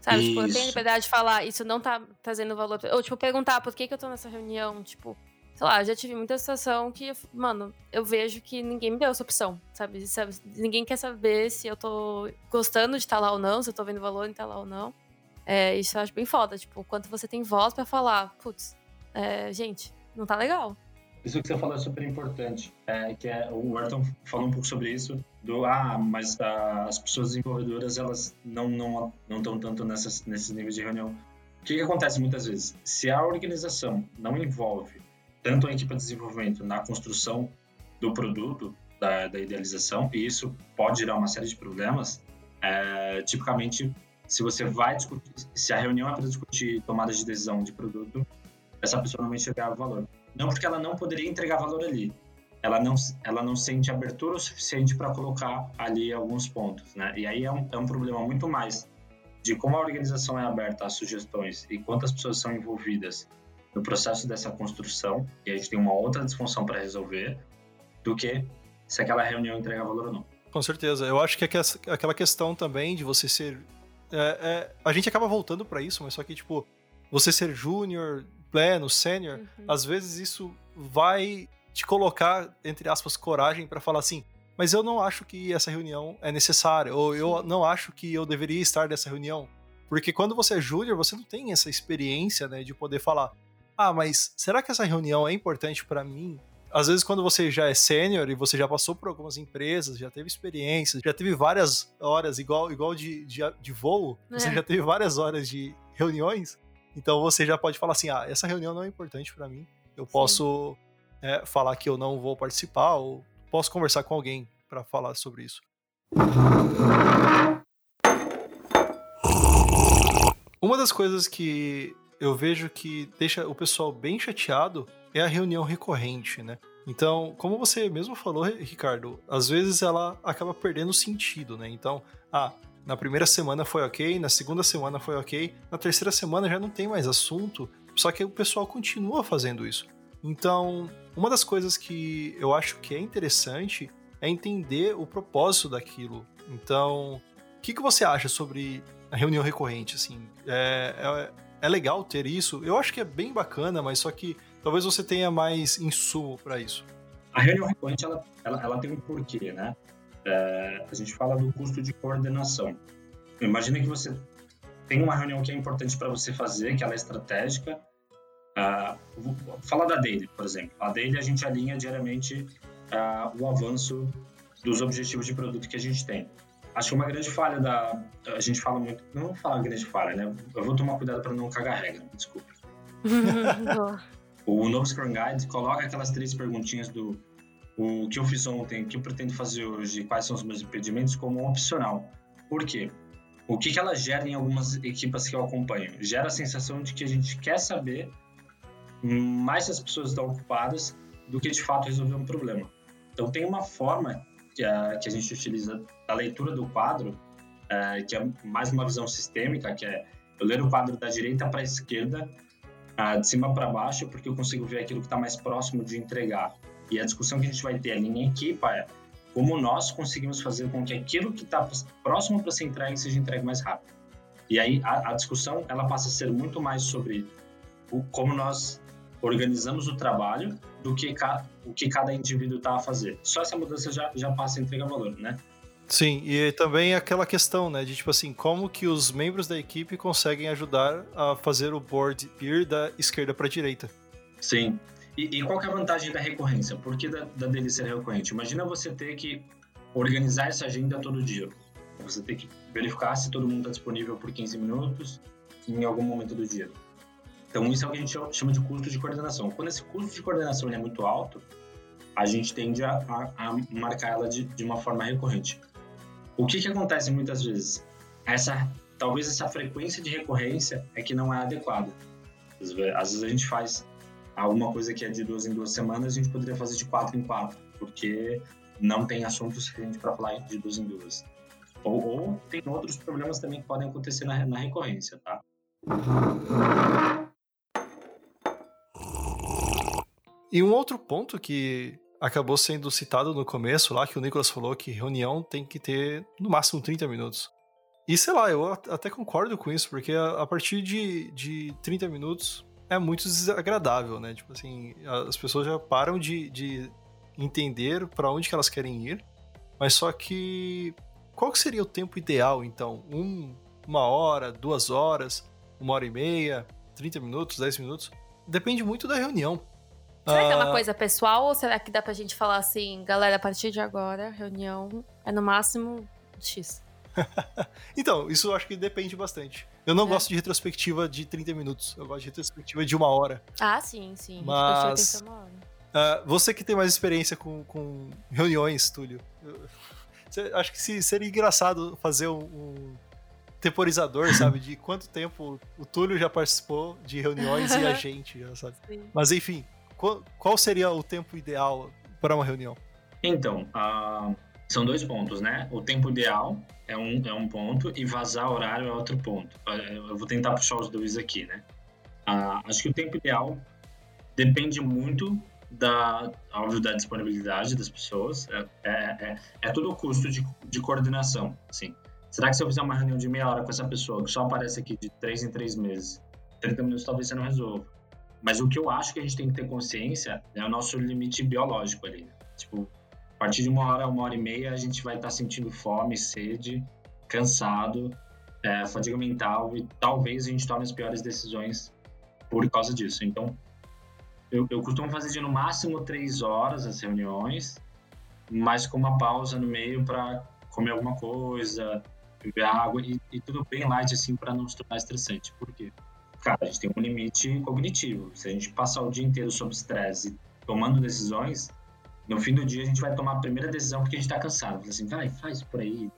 Sabe, isso. tipo, eu tenho liberdade de falar, isso não tá trazendo valor. Ou, tipo, perguntar por que, que eu tô nessa reunião, tipo, sei lá, já tive muita situação que, mano, eu vejo que ninguém me deu essa opção, sabe? sabe? Ninguém quer saber se eu tô gostando de estar tá lá ou não, se eu tô vendo valor em estar tá lá ou não. É, isso eu acho bem foda, tipo, o quanto você tem voz para falar, putz, é, gente, não tá legal. Isso que você falou é super importante, é, que é, o Ayrton falou um pouco sobre isso, do, ah, mas ah, as pessoas desenvolvedoras, elas não não não estão tanto nessas, nesses níveis de reunião. O que, que acontece muitas vezes? Se a organização não envolve tanto a equipe de desenvolvimento na construção do produto, da, da idealização, e isso pode gerar uma série de problemas, é, tipicamente, se você vai discutir, se a reunião é para discutir tomada de decisão de produto, essa pessoa não vai enxergar valor. Não porque ela não poderia entregar valor ali, ela não, ela não sente abertura o suficiente para colocar ali alguns pontos, né? E aí é um, é um problema muito mais de como a organização é aberta às sugestões e quantas pessoas são envolvidas no processo dessa construção, e a gente tem uma outra disfunção para resolver, do que se aquela reunião entrega valor ou não. Com certeza. Eu acho que é aquela questão também de você ser. É, é, a gente acaba voltando para isso, mas só que, tipo, você ser júnior, pleno, sênior, uhum. às vezes isso vai te colocar, entre aspas, coragem para falar assim. Mas eu não acho que essa reunião é necessária, ou eu não acho que eu deveria estar nessa reunião. Porque quando você é júnior, você não tem essa experiência, né, de poder falar: "Ah, mas será que essa reunião é importante para mim?" Às vezes quando você já é sênior e você já passou por algumas empresas, já teve experiências, já teve várias horas igual igual de, de, de voo, é. você já teve várias horas de reuniões, então você já pode falar assim: "Ah, essa reunião não é importante para mim. Eu posso é, falar que eu não vou participar ou posso conversar com alguém para falar sobre isso." Uma das coisas que eu vejo que deixa o pessoal bem chateado é a reunião recorrente, né? Então, como você mesmo falou, Ricardo, às vezes ela acaba perdendo sentido, né? Então, ah, na primeira semana foi ok, na segunda semana foi ok, na terceira semana já não tem mais assunto, só que o pessoal continua fazendo isso. Então, uma das coisas que eu acho que é interessante é entender o propósito daquilo. Então, o que, que você acha sobre a reunião recorrente? Assim, é, é, é legal ter isso? Eu acho que é bem bacana, mas só que talvez você tenha mais insumo para isso. A reunião recorrente ela, ela, ela, tem um porquê, né? É, a gente fala do custo de coordenação. Imagina que você tem uma reunião que é importante para você fazer, que ela é estratégica. Uh, vou falar da Daily, por exemplo. A Daily a gente alinha diariamente uh, o avanço dos objetivos de produto que a gente tem. Acho que uma grande falha da. A gente fala muito. Não vou falar grande falha, né? Eu vou tomar cuidado para não cagar regra, desculpa. o novo Scrum Guide coloca aquelas três perguntinhas do o que eu fiz ontem, o que eu pretendo fazer hoje, quais são os meus impedimentos, como opcional. Por quê? O que, que ela gera em algumas equipas que eu acompanho? Gera a sensação de que a gente quer saber mais se as pessoas estão ocupadas do que de fato resolver um problema. Então, tem uma forma que a, que a gente utiliza da leitura do quadro, é, que é mais uma visão sistêmica, que é eu ler o quadro da direita para a esquerda, de cima para baixo, porque eu consigo ver aquilo que está mais próximo de entregar. E a discussão que a gente vai ter ali em equipa é como nós conseguimos fazer com que aquilo que está próximo para ser entregue seja entregue mais rápido. E aí a, a, discussão ela passa a ser muito mais sobre o, como nós organizamos o trabalho do que o que cada indivíduo está a fazer. Só essa mudança já, já passa a entregar valor, né? Sim, e também aquela questão, né, de tipo assim, como que os membros da equipe conseguem ajudar a fazer o board ir da esquerda para a direita. Sim. E, e, qual é a vantagem da recorrência? Por que da, da dele ser recorrente? Imagina você ter que organizar essa agenda todo dia. Você tem que verificar se todo mundo está disponível por 15 minutos em algum momento do dia. Então, isso é o que a gente chama de custo de coordenação. Quando esse custo de coordenação é muito alto, a gente tende a, a, a marcar ela de, de, uma forma recorrente. O que, que acontece muitas vezes? Essa, talvez essa frequência de recorrência é que não é adequada. Às vezes a gente faz alguma coisa que é de duas em duas semanas, a gente poderia fazer de quatro em quatro, porque não tem assunto suficiente para falar de duas em duas. Ou, ou, tem outros problemas também que podem acontecer na, na recorrência, tá? E um outro ponto que acabou sendo citado no começo lá, que o Nicolas falou que reunião tem que ter no máximo 30 minutos. E sei lá, eu até concordo com isso, porque a, partir de, de 30 minutos é muito desagradável, né? Tipo assim, as pessoas já param de, de entender para onde que elas querem ir, mas só que qual que seria o tempo ideal, então? Um, uma hora, duas horas, uma hora e meia, 30 minutos, 10 minutos? Depende muito da reunião. Será que é uma ah. coisa pessoal ou será que dá pra gente falar assim, galera, a partir de agora, reunião é no máximo X? então, isso eu acho que depende bastante. Eu não é. gosto de retrospectiva de 30 minutos, eu gosto de retrospectiva de uma hora. Ah, sim, sim. Mas. Uh, você que tem mais experiência com, com reuniões, Túlio, eu, acho que seria engraçado fazer um, um temporizador, sabe? De quanto tempo o Túlio já participou de reuniões e a gente, sabe? Sim. Mas enfim, qual, qual seria o tempo ideal para uma reunião? Então, uh, são dois pontos, né? O tempo ideal é um, é um ponto e vazar horário é outro ponto. Eu vou tentar puxar os dois aqui, né? Uh, acho que o tempo ideal depende muito da, óbvio, da disponibilidade das pessoas. É, é, é, é tudo o custo de, de coordenação, assim. Será que se eu fizer uma reunião de meia hora com essa pessoa que só aparece aqui de três em três meses, 30 minutos talvez você não resolva. Mas o que eu acho que a gente tem que ter consciência é o nosso limite biológico ali. Né? Tipo, a partir de uma hora, uma hora e meia, a gente vai estar tá sentindo fome, sede, cansado, é, fadiga mental e talvez a gente tome as piores decisões por causa disso. Então, eu, eu costumo fazer de no máximo três horas as reuniões, mas com uma pausa no meio para comer alguma coisa, beber água e, e tudo bem light assim para não se tornar estressante. Por quê? cara, a gente tem um limite cognitivo. Se a gente passar o dia inteiro sob estresse tomando decisões, no fim do dia a gente vai tomar a primeira decisão porque a gente tá cansado. Assim, vai, faz por aí,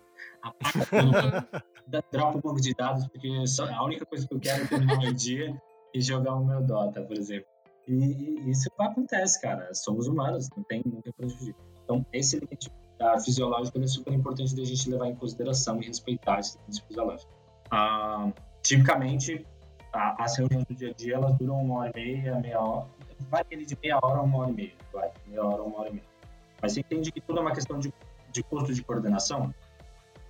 dropa um banco de dados, porque a única coisa que eu quero é terminar meu dia e jogar o meu Dota, por exemplo. E, e isso acontece, cara. Somos humanos, não tem, não tem fugir. Então, esse limite uh, fisiológico é super importante da gente levar em consideração e respeitar esse limite fisiológico. Uh, tipicamente, as reuniões do dia a dia, elas duram uma hora e meia, meia hora. Vai ele de meia hora a uma hora e meia. Vai, meia hora a uma hora e meia. Mas você entende que tudo é uma questão de, de custo de coordenação?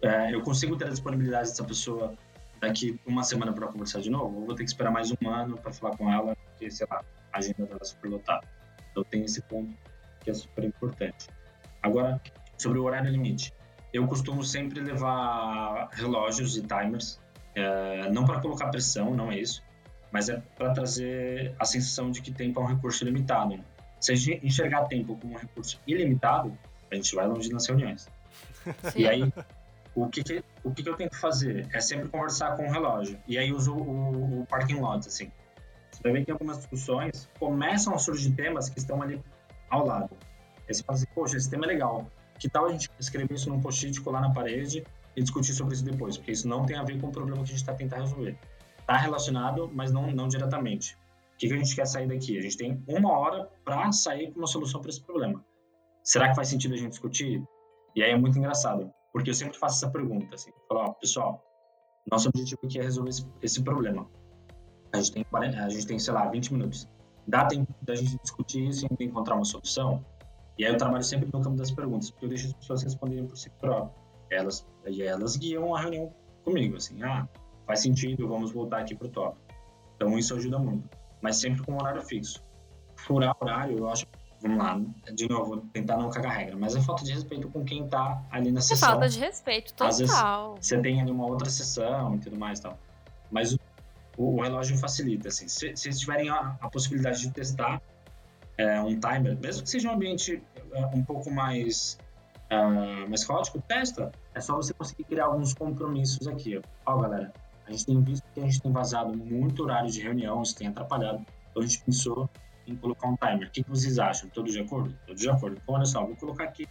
É, eu consigo ter a disponibilidade dessa pessoa daqui uma semana para conversar de novo? Ou vou ter que esperar mais um ano para falar com ela, porque, sei lá, a agenda dela é super lotada. Então tem esse ponto que é super importante. Agora, sobre o horário limite. Eu costumo sempre levar relógios e timers é, não para colocar pressão, não é isso, mas é para trazer a sensação de que tempo é um recurso limitado. Né? Se a gente enxergar tempo como um recurso ilimitado, a gente vai longe nas reuniões. Sim. E aí, o que, que o que, que, eu tenho que fazer? É sempre conversar com o relógio. E aí uso o, o parking lot, assim. Você vai ver que algumas discussões começam a surgir temas que estão ali ao lado. Aí você fala assim, poxa, esse tema é legal. Que tal a gente escrever isso num post-it, colar na parede e discutir sobre isso depois, porque isso não tem a ver com o problema que a gente está tentando resolver. Está relacionado, mas não, não diretamente. O que, que a gente quer sair daqui? A gente tem uma hora para sair com uma solução para esse problema. Será que faz sentido a gente discutir? E aí é muito engraçado, porque eu sempre faço essa pergunta, assim, falo, ó, pessoal, nosso objetivo aqui é resolver esse, esse problema. A gente, tem, a gente tem, sei lá, 20 minutos. Dá tempo da gente discutir isso e encontrar uma solução? E aí eu trabalho sempre no campo das perguntas, porque eu deixo as pessoas responderem por si próprias elas, elas guiam a reunião comigo, assim, ah, faz sentido, vamos voltar aqui pro tópico. Então isso ajuda muito, mas sempre com horário fixo. furar horário, eu acho vamos lá, de novo, vou tentar não cagar regra, mas é falta de respeito com quem tá ali na é sessão. Falta de respeito, total. Às vezes você tem ali uma outra sessão e tudo mais e tal. Mas o, o, relógio facilita, assim. Se, se tiverem a, a, possibilidade de testar é, um timer, mesmo que seja um ambiente é, um pouco mais, uh, mais caótico, testa. É só você conseguir criar alguns compromissos aqui. Ó, ó galera, a gente tem visto que a gente tem vazado muito horário de reunião, isso tem atrapalhado. Então a gente pensou em colocar um timer. O que, vocês acham? Todos de acordo? Todos de acordo. Então, olha só, vou colocar aqui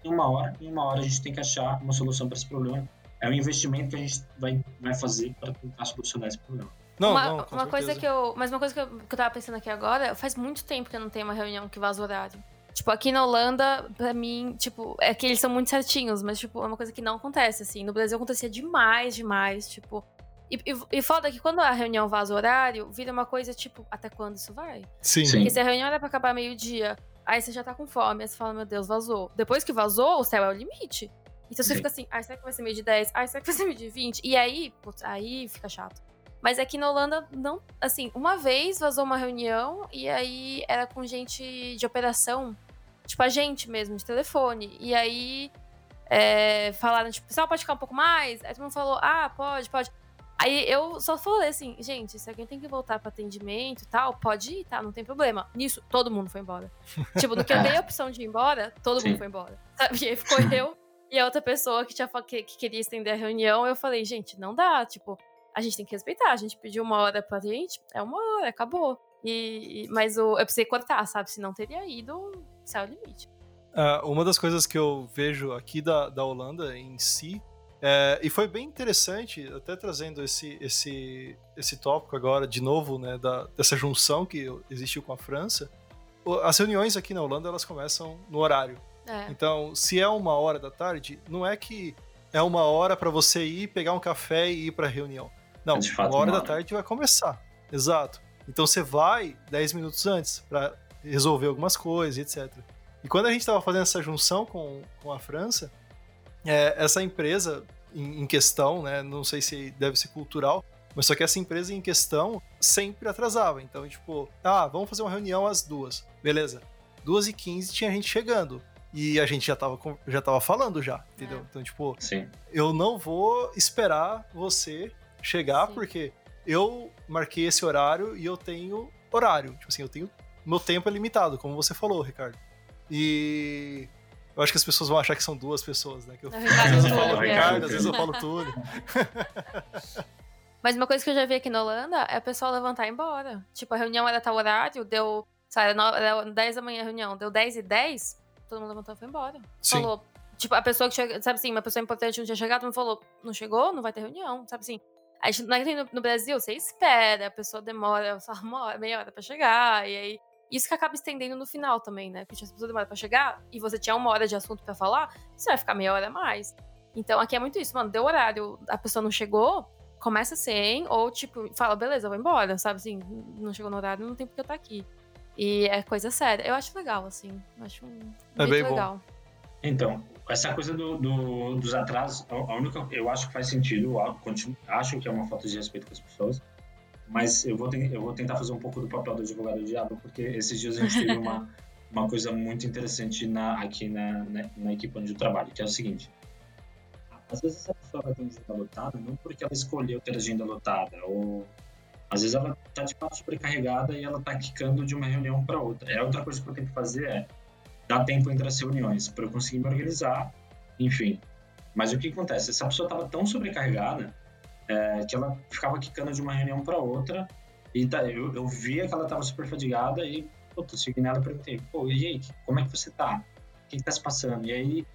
tem uma hora, em uma hora a gente tem que achar uma solução para esse problema. É um investimento que a gente vai, vai fazer para tentar solucionar esse problema. Não, uma, não, uma coisa que eu. Mas uma coisa que eu, que eu tava pensando aqui agora, faz muito tempo que eu não tenho uma reunião que vaza horário. Tipo, aqui na Holanda, pra mim, tipo, é que eles são muito certinhos, mas, tipo, é uma coisa que não acontece, assim. No Brasil acontecia demais, demais, tipo. E, e, e foda que quando a reunião vaza horário, vira uma coisa tipo, até quando isso vai? Sim. Porque se a reunião era pra acabar meio-dia, aí você já tá com fome, aí você fala, meu Deus, vazou. Depois que vazou, o céu é o limite. Então você Sim. fica assim, ai, será que vai ser meio de 10? Ai, será que vai ser meio de 20? E aí, putz, aí fica chato. Mas aqui na Holanda, não. Assim, uma vez vazou uma reunião e aí era com gente de operação, tipo a gente mesmo, de telefone. E aí é, falaram, tipo, pessoal, pode ficar um pouco mais? Aí todo mundo falou, ah, pode, pode. Aí eu só falei assim, gente, se alguém tem que voltar para atendimento e tal, pode ir, tá? Não tem problema. Nisso, todo mundo foi embora. tipo, no que eu dei a opção de ir embora, todo Sim. mundo foi embora. Sabe? E aí ficou eu e a outra pessoa que, tinha, que, que queria estender a reunião. Eu falei, gente, não dá. Tipo, a gente tem que respeitar. A gente pediu uma hora pra gente, é uma hora, acabou. E, mas o, eu precisei cortar, sabe? Se não teria ido, céu o limite. Uh, uma das coisas que eu vejo aqui da, da Holanda em si é, e foi bem interessante, até trazendo esse, esse, esse tópico agora, de novo, né, da, dessa junção que existiu com a França. As reuniões aqui na Holanda, elas começam no horário. É. Então, se é uma hora da tarde, não é que é uma hora para você ir pegar um café e ir para a reunião. Não, é uma hora da tarde vai começar. Exato. Então você vai 10 minutos antes para resolver algumas coisas, etc. E quando a gente estava fazendo essa junção com, com a França, é, essa empresa em, em questão, né? Não sei se deve ser cultural, mas só que essa empresa em questão sempre atrasava. Então, tipo, ah, vamos fazer uma reunião às duas. Beleza. Duas e quinze tinha gente chegando. E a gente já tava, já tava falando já, entendeu? É. Então, tipo, Sim. eu não vou esperar você chegar, Sim. porque eu marquei esse horário e eu tenho horário. Tipo assim, eu tenho. Meu tempo é limitado, como você falou, Ricardo. E eu acho que as pessoas vão achar que são duas pessoas, né? Que eu, às vezes eu falo Ricardo, às vezes eu falo Túlio. Mas uma coisa que eu já vi aqui na Holanda é o pessoal levantar e ir embora. Tipo, a reunião era tal horário, deu. Sabe, era 10 da manhã a reunião, deu 10 e 10, todo mundo levantou e foi embora. Sim. Falou. Tipo, a pessoa que chega, sabe assim, uma pessoa importante não tinha chegado, todo mundo falou, não chegou, não vai ter reunião, sabe assim. A gente, no, no Brasil, você espera, a pessoa demora só uma hora, meia hora pra chegar, e aí isso que acaba estendendo no final também, né? Porque as pessoas demoram pra chegar e você tinha uma hora de assunto para falar, você vai ficar meia hora a mais. Então aqui é muito isso, mano. Deu horário, a pessoa não chegou, começa sem, ou tipo, fala, beleza, eu vou embora, sabe assim? Não chegou no horário, não tem porque eu estar tá aqui. E é coisa séria. Eu acho legal, assim. Acho é bem legal. Bom. Então, essa coisa do, do, dos atrasos, a única, eu acho que faz sentido, acho que é uma falta de respeito com as pessoas. Mas eu vou, eu vou tentar fazer um pouco do papel do advogado do diabo, porque esses dias a gente teve uma, uma coisa muito interessante na, aqui na, na, na, equipe onde eu trabalho, que é o seguinte. Às vezes essa pessoa vai ter agenda lotada não porque ela escolheu ter agenda lotada, ou às vezes ela está de fato sobrecarregada e ela está quicando de uma reunião para outra. É outra coisa que eu tenho que fazer é dar tempo entre as reuniões para eu conseguir me organizar, enfim. Mas o que acontece? Essa pessoa estava tão sobrecarregada é, que ela ficava quicando de uma reunião para outra e tá, eu, eu via que ela estava super fadigada e puta, segui nela e perguntei, pô, e aí, como é que você tá? O que, que tá se passando? E aí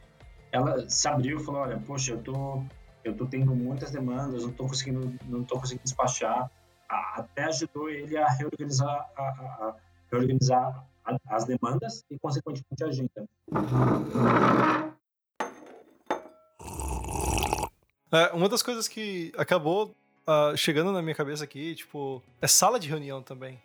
ela se abriu e falou, olha, poxa, eu tô, eu tô tendo muitas demandas, não tô conseguindo, não tô conseguindo despachar. Até ajudou ele a reorganizar, a, a, a reorganizar as demandas e, consequentemente, a agenda. É, uma das coisas que acabou uh, chegando na minha cabeça aqui, tipo, é sala de reunião também.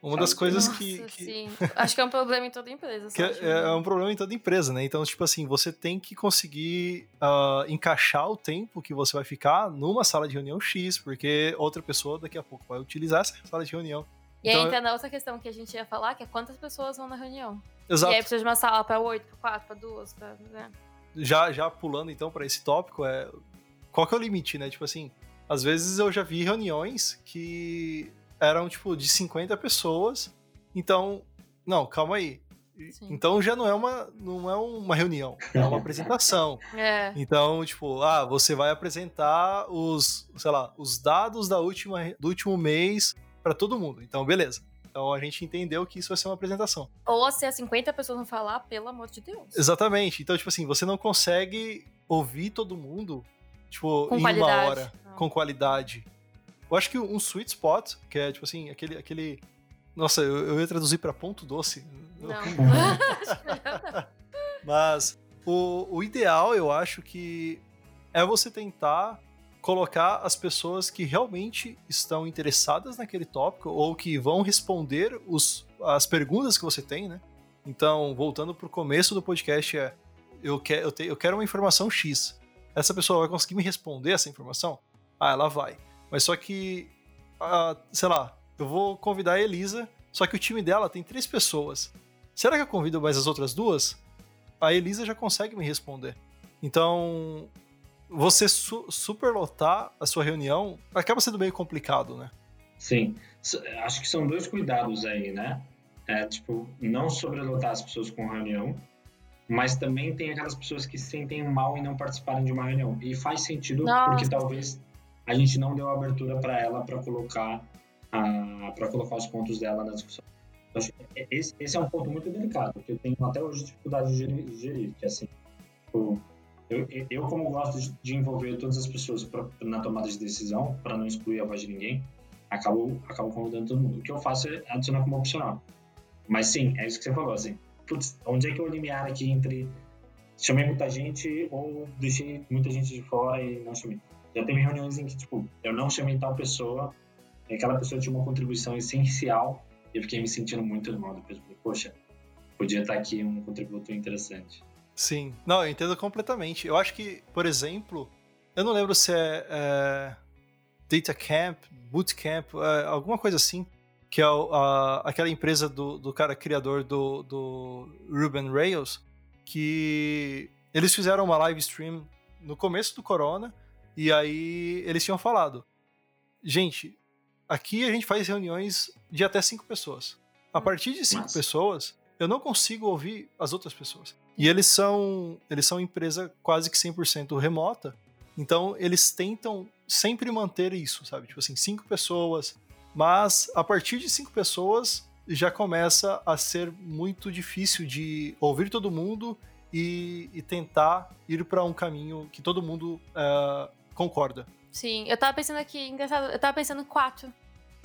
Uma das coisas Nossa, que, que... Sim. Acho que é um problema em toda empresa. é, é, um problema em toda empresa, né? Então, tipo assim, você tem que conseguir uh, encaixar o tempo que você vai ficar numa sala de reunião X, porque outra pessoa daqui a pouco vai utilizar essa sala de reunião. E então, aí entra na outra questão que a gente ia falar, que é quantas pessoas vão na reunião. Exato. E aí precisa de uma sala para oito, para quatro, para duas, pra, né? Já, já pulando então para esse tópico, é qual que é o limite, né? Tipo assim, às vezes eu já vi reuniões que eram tipo de 50 pessoas. Então, não, calma aí. Sim. Então já não é uma não é uma reunião, é uma apresentação. É. Então, tipo, ah, você vai apresentar os, sei lá, os dados da última do último mês para todo mundo. Então, beleza. Então a gente entendeu que isso vai ser uma apresentação. Ou se as 50 pessoas vão falar, pelo amor de Deus. Exatamente. Então, tipo assim, você não consegue ouvir todo mundo, tipo, com em qualidade. uma hora, não. com qualidade. Eu acho que um sweet spot, que é, tipo assim, aquele. aquele... Nossa, eu, eu ia traduzir para ponto doce. Não. Mas o, o ideal, eu acho que é você tentar colocar as pessoas que realmente estão interessadas naquele tópico ou que vão responder os, as perguntas que você tem, né? Então, voltando para o começo do podcast, é eu, quer, eu, te, eu quero uma informação X. Essa pessoa vai conseguir me responder essa informação? Ah, ela vai. Mas só que, ah, sei lá, eu vou convidar a Elisa, só que o time dela tem três pessoas. Será que eu convido mais as outras duas? A Elisa já consegue me responder. Então, você su superlotar a sua reunião acaba sendo meio complicado, né? Sim. Acho que são dois cuidados aí, né? É, tipo, não sobrelotar as pessoas com reunião, mas também tem aquelas pessoas que se sentem mal em não participarem de uma reunião. E faz sentido Nossa. porque talvez a gente não deu abertura para ela para colocar para colocar os pontos dela na discussão. Esse, esse, é um ponto muito delicado, que eu tenho até hoje dificuldade de gerir, que assim, tipo, eu, eu, como gosto de envolver todas as pessoas pra, na tomada de decisão, para não excluir a voz de ninguém, acabo, acabo convidando todo mundo. O que eu faço é adicionar como opcional. Mas sim, é isso que você falou, assim, putz, onde é que é o limiar aqui entre chamei muita gente ou deixei muita gente de fora e não chamei? Já teve reuniões em que, tipo, eu não chamei tal pessoa, e aquela pessoa tinha uma contribuição essencial, e eu fiquei me sentindo muito mal depois. Falei, poxa, podia estar aqui um contributo interessante. Sim, não, eu entendo completamente. Eu acho que, por exemplo, eu não lembro se é, é Data Camp, Bootcamp, é, alguma coisa assim, que é a, aquela empresa do, do cara criador do, do Ruben Rails, que eles fizeram uma live stream no começo do Corona, e aí eles tinham falado: gente, aqui a gente faz reuniões de até cinco pessoas. A partir de cinco Nossa. pessoas, eu não consigo ouvir as outras pessoas. E eles são, eles são empresa quase que 100% remota, então eles tentam sempre manter isso, sabe? Tipo assim, cinco pessoas, mas a partir de cinco pessoas já começa a ser muito difícil de ouvir todo mundo e, e tentar ir para um caminho que todo mundo uh, concorda. Sim, eu tava pensando aqui, engraçado, eu tava pensando em quatro.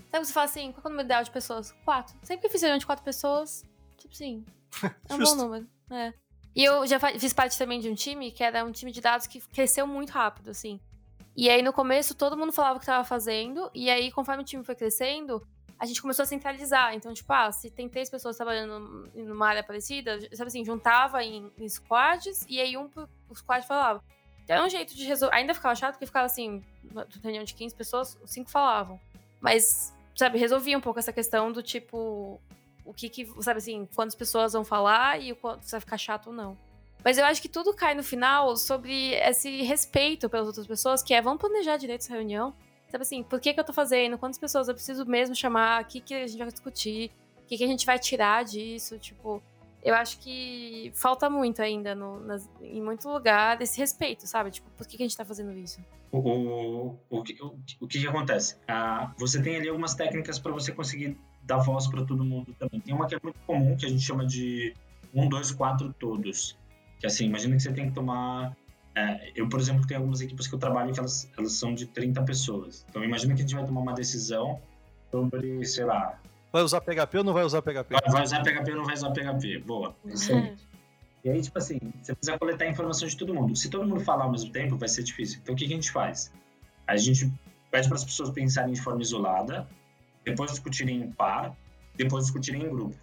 Sabe você fala assim, qual é o número ideal de pessoas? Quatro. Sempre que fiz reunião de quatro pessoas, Tipo, sim. É um bom número. É. E eu já fiz parte também de um time que era um time de dados que cresceu muito rápido, assim. E aí, no começo, todo mundo falava o que estava fazendo. E aí, conforme o time foi crescendo, a gente começou a centralizar. Então, tipo, ah, se tem três pessoas trabalhando numa área parecida, sabe assim, juntava em, em squads e aí um o squad falava. Então, era um jeito de resolver. Ainda ficava chato porque ficava assim, reunião de 15 pessoas, cinco falavam. Mas, sabe, resolvia um pouco essa questão do tipo, o que, que sabe assim, quantas pessoas vão falar e o quanto vai ficar chato ou não. Mas eu acho que tudo cai no final sobre esse respeito pelas outras pessoas, que é vamos planejar direito essa reunião. Sabe assim, por que, que eu tô fazendo? Quantas pessoas eu preciso mesmo chamar? O que, que a gente vai discutir? O que, que a gente vai tirar disso? Tipo, eu acho que falta muito ainda no, nas, em muito lugar esse respeito, sabe? Tipo, por que, que a gente tá fazendo isso? O, o, o, que, o, o que, que acontece? Ah, você tem ali algumas técnicas para você conseguir dar voz para todo mundo também. Tem uma que é muito comum, que a gente chama de um, dois, quatro, todos. Que assim, imagina que você tem que tomar. É, eu, por exemplo, tenho algumas equipes que eu trabalho que elas, elas são de 30 pessoas. Então, imagina que a gente vai tomar uma decisão sobre, sei lá. Vai usar PHP ou não vai usar PHP? Vai, vai usar PHP ou não vai usar PHP? Boa. Excelente. E aí, tipo assim, você precisa coletar informação de todo mundo. Se todo mundo falar ao mesmo tempo, vai ser difícil. Então, o que a gente faz? A gente pede para as pessoas pensarem de forma isolada, depois discutirem em par, depois discutirem em grupo.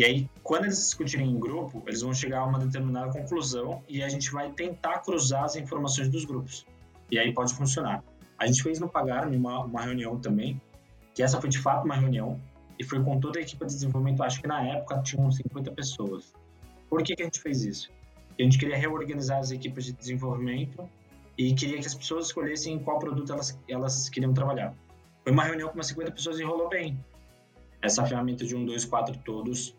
E aí, quando eles discutirem em grupo, eles vão chegar a uma determinada conclusão e a gente vai tentar cruzar as informações dos grupos. E aí pode funcionar. A gente fez no Pagar uma, uma reunião também, que essa foi de fato uma reunião. e foi com toda a equipe de desenvolvimento. Acho que na época tinham 50 pessoas. Por que, que a gente fez isso? A gente queria reorganizar as equipes de desenvolvimento e queria que as pessoas escolhessem qual produto elas, elas queriam trabalhar. Foi uma reunião com umas 50 pessoas e rolou bem. Essa ferramenta de um, dois, quatro todos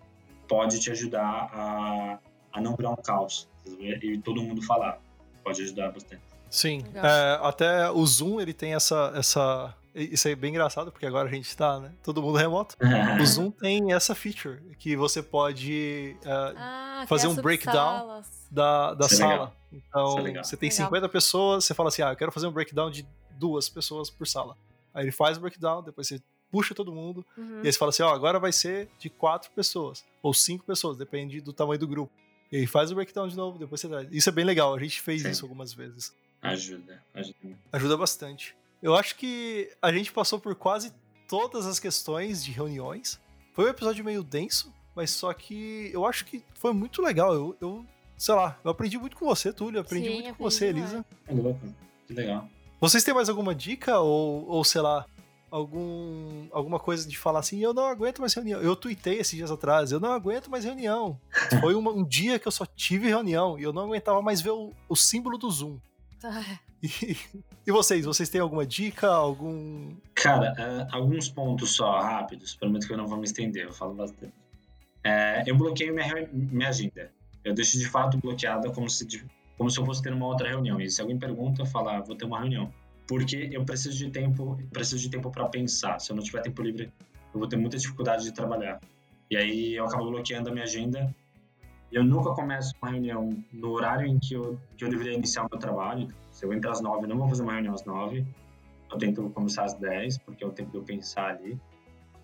pode te ajudar a, a não virar um caos e todo mundo falar. Pode ajudar bastante. Sim, é, até o Zoom ele tem essa, essa. Isso é bem engraçado, porque agora a gente tá, né? Todo mundo remoto. o Zoom tem essa feature que você pode uh, ah, fazer um breakdown da, da sala. Legal. Então, é você tem legal. 50 pessoas, você fala assim: ah, eu quero fazer um breakdown de duas pessoas por sala. Aí ele faz o breakdown, depois você puxa todo mundo, uhum. e aí você fala assim: ó, oh, agora vai ser de quatro pessoas, ou cinco pessoas, depende do tamanho do grupo. E aí faz o breakdown de novo, depois você traz. Isso é bem legal, a gente fez Sim. isso algumas vezes. Ajuda, ajuda. Ajuda bastante. Eu acho que a gente passou por quase todas as questões de reuniões. Foi um episódio meio denso, mas só que eu acho que foi muito legal. Eu, eu sei lá, eu aprendi muito com você, Túlio. Eu aprendi Sim, muito com você, Elisa. É louco, que legal. Vocês têm mais alguma dica ou, ou sei lá, algum, alguma coisa de falar assim, eu não aguento mais reunião. Eu tuitei esses dias atrás, eu não aguento mais reunião. Foi uma, um dia que eu só tive reunião e eu não aguentava mais ver o, o símbolo do Zoom. Ah. E, e, vocês? Vocês têm alguma dica? Algum. Cara, uh, alguns pontos só, rápidos. Prometo que eu não vou me estender, eu falo bastante. Uh, eu bloqueio minha, minha agenda. Eu deixo de fato bloqueada como se, como se eu fosse ter uma outra reunião. E se alguém pergunta, eu falo, ah, vou ter uma reunião. Porque eu preciso de tempo, preciso de tempo para pensar. Se eu não tiver tempo livre, eu vou ter muita dificuldade de trabalhar. E aí eu acabo bloqueando a minha agenda eu nunca começo uma reunião no horário em que eu, que eu deveria iniciar o meu trabalho. Se eu entro às nove, eu não vou fazer uma reunião às nove. Eu tento começar às dez, porque é o tempo de eu pensar ali.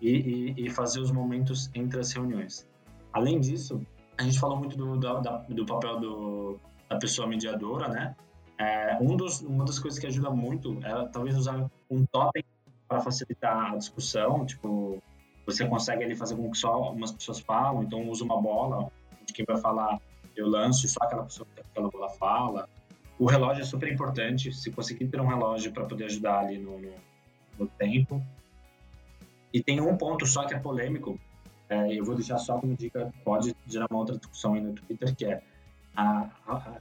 E, e, e, fazer os momentos entre as reuniões. Além disso, a gente falou muito do, do, papel do, da pessoa mediadora, né? É, um dos, uma das coisas que ajuda muito é talvez usar um totem para facilitar a discussão. Tipo, você consegue ali fazer com que só umas pessoas falam, então usa uma bola de quem vai falar eu lanço e só aquela pessoa que aquela bola fala. O relógio é super importante, se conseguir ter um relógio para poder ajudar ali no, no, no, tempo. E tem um ponto só que é polêmico, é, eu vou deixar só como dica, pode gerar uma outra discussão aí no Twitter, que é a, a,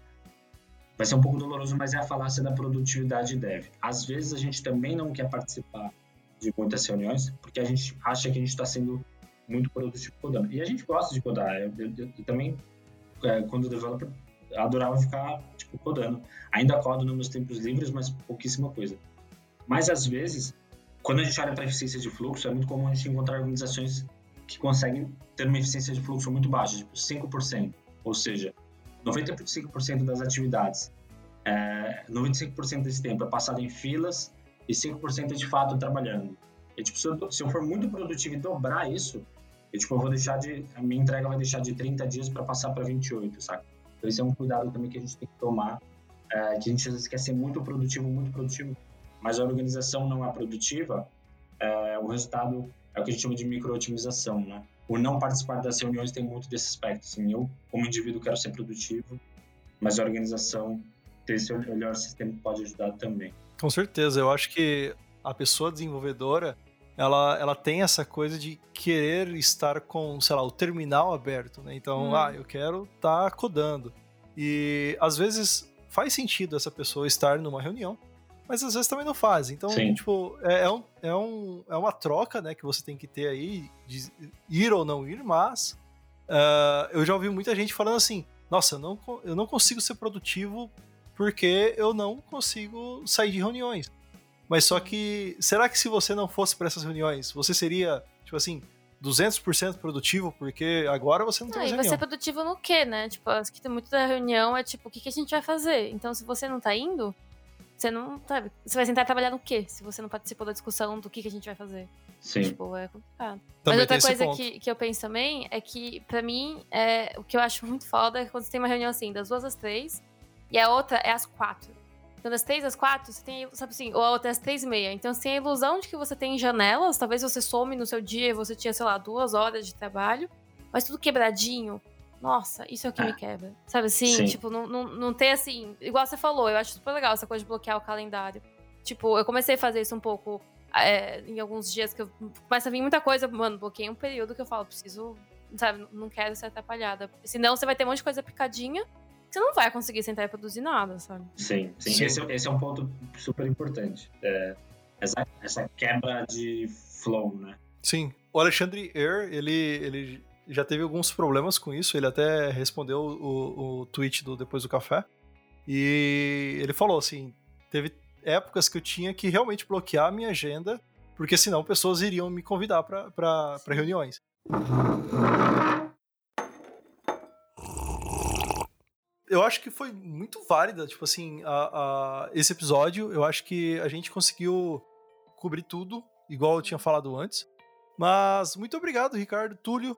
vai ser um pouco doloroso, mas é a falácia da produtividade dev. Às vezes a gente também não quer participar de muitas reuniões, porque a gente acha que a gente está sendo muito produtivo codando. E a gente gosta de codar. Eu, eu, eu também, é, quando developer, adorava ficar tipo, codando. Ainda codo nos meus tempos livres, mas pouquíssima coisa. Mas às vezes, quando a gente olha para eficiência de fluxo, é muito comum a gente encontrar organizações que conseguem ter uma eficiência de fluxo muito baixa, tipo 5%. Ou seja, 95% das atividades, é, 95% desse tempo é passado em filas e 5% é de fato trabalhando. E, tipo, se eu, se eu for muito produtivo e dobrar isso, eu, tipo, eu vou deixar de. A minha entrega vai deixar de 30 dias para passar para 28, saca? Então, esse é um cuidado também que a gente tem que tomar. É, que a gente às vezes quer ser muito produtivo, muito produtivo, mas a organização não é produtiva, é, o resultado é o que a gente chama de micro-otimização, né? O não participar das reuniões tem muito desse aspecto. Assim, eu, como indivíduo, quero ser produtivo, mas a organização ter esse melhor sistema pode ajudar também. Com certeza, eu acho que a pessoa desenvolvedora ela, ela tem essa coisa de querer estar com, sei lá, o terminal aberto, né? Então, hum. ah, eu quero estar tá codando. E às vezes faz sentido essa pessoa estar numa reunião, mas às vezes também não faz. Então, Sim. tipo, é, é, um, é, um, é uma troca, né, que você tem que ter aí, de ir ou não ir, mas uh, eu já ouvi muita gente falando assim, nossa, eu não, eu não consigo ser produtivo porque eu não consigo sair de reuniões. Mas só que, será que se você não fosse para essas reuniões, você seria, tipo assim, 200% produtivo? Porque agora você não, não tem mais e reunião. você é produtivo no quê, né? Tipo, acho que tem muito da reunião é tipo, o que, que a gente vai fazer? Então, se você não tá indo, você não, sabe? Você vai tentar trabalhar no quê? Se você não participou da discussão do que, que a gente vai fazer. Sim. Tipo, é complicado. Também Mas outra coisa que, que eu penso também é que, pra mim, é, o que eu acho muito foda é quando você tem uma reunião assim, das duas às três, e a outra é às quatro. Então, das três às quatro, você tem, sabe assim, ou até às três e meia. Então, você tem a ilusão de que você tem janelas, talvez você some no seu dia e você tinha, sei lá, duas horas de trabalho, mas tudo quebradinho. Nossa, isso é o que me ah. quebra. Sabe assim? Sim. Tipo, não, não, não ter assim. Igual você falou, eu acho super legal essa coisa de bloquear o calendário. Tipo, eu comecei a fazer isso um pouco é, em alguns dias que eu começa a vir muita coisa, mano, bloqueei um período que eu falo, preciso, sabe, não quero ser atrapalhada. Senão você vai ter um monte de coisa picadinha você não vai conseguir sentar e produzir nada, sabe? Sim, sim. sim. Esse, esse, é um ponto super importante. É, essa, essa quebra de flow, né? Sim. O Alexandre Air, ele, ele já teve alguns problemas com isso. Ele até respondeu o, o tweet do Depois do Café. E ele falou assim: teve épocas que eu tinha que realmente bloquear a minha agenda, porque senão pessoas iriam me convidar para reuniões. Eu acho que foi muito válida, tipo assim, a, a, esse episódio. Eu acho que a gente conseguiu cobrir tudo, igual eu tinha falado antes. Mas muito obrigado, Ricardo, Túlio,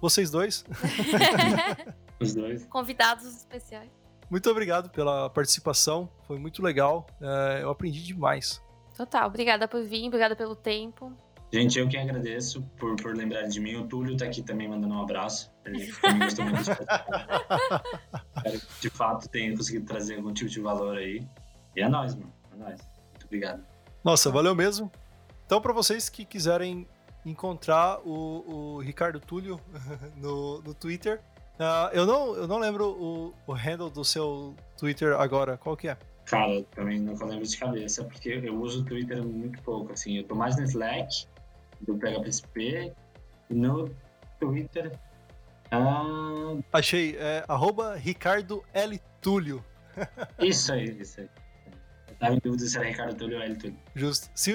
vocês dois. Os dois. Convidados especiais. Muito obrigado pela participação, foi muito legal. É, eu aprendi demais. Total, obrigada por vir, obrigada pelo tempo. Gente, eu que agradeço por, por lembrar de mim. O Túlio tá aqui também mandando um abraço. Ele também gostou muito de Espero que de fato tenha conseguido trazer algum tipo de valor aí. E é nóis, mano. É nóis. Muito obrigado. Nossa, valeu mesmo. Então, para vocês que quiserem encontrar o, o Ricardo Túlio no, no Twitter, uh, eu, não, eu não lembro o, o handle do seu Twitter agora. Qual que é? Cara, também não lembro de cabeça, porque eu uso o Twitter muito pouco, assim, eu tô mais no Slack, do PHPSP, no Twitter... Ah... Achei, é arroba Ricardo L. Túlio. isso aí, isso aí. Tava em dúvida se era Ricardo Túlio ou L. Túlio. Justo. Se,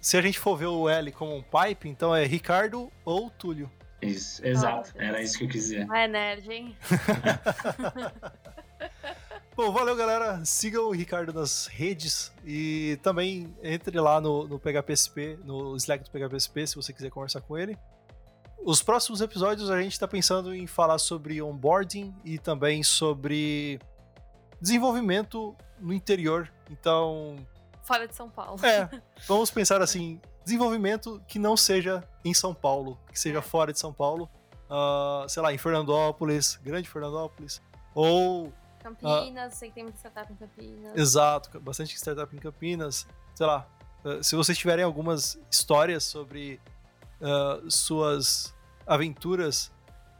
se a gente for ver o L como um pipe, então é Ricardo ou Túlio. Isso, exato. Era isso que eu quis dizer. Não é nerd, hein? Bom, valeu, galera. Sigam o Ricardo nas redes e também entre lá no, no PHPSP, no Slack do PHPSP, se você quiser conversar com ele. Os próximos episódios a gente está pensando em falar sobre onboarding e também sobre desenvolvimento no interior. Então. Fora de São Paulo. É. Vamos pensar assim: desenvolvimento que não seja em São Paulo, que seja fora de São Paulo. Uh, sei lá, em Fernandópolis, Grande Fernandópolis. Ou Campinas, ah, sei que tem muita startup em Campinas. Exato, bastante startup em Campinas. Sei lá, uh, se vocês tiverem algumas histórias sobre uh, suas aventuras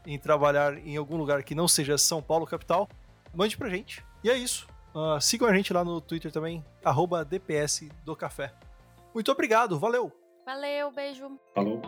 em trabalhar em algum lugar que não seja São Paulo capital, mande pra gente. E é isso. Uh, sigam a gente lá no Twitter também, arroba DPS do Café. Muito obrigado, valeu! Valeu, beijo. Falou.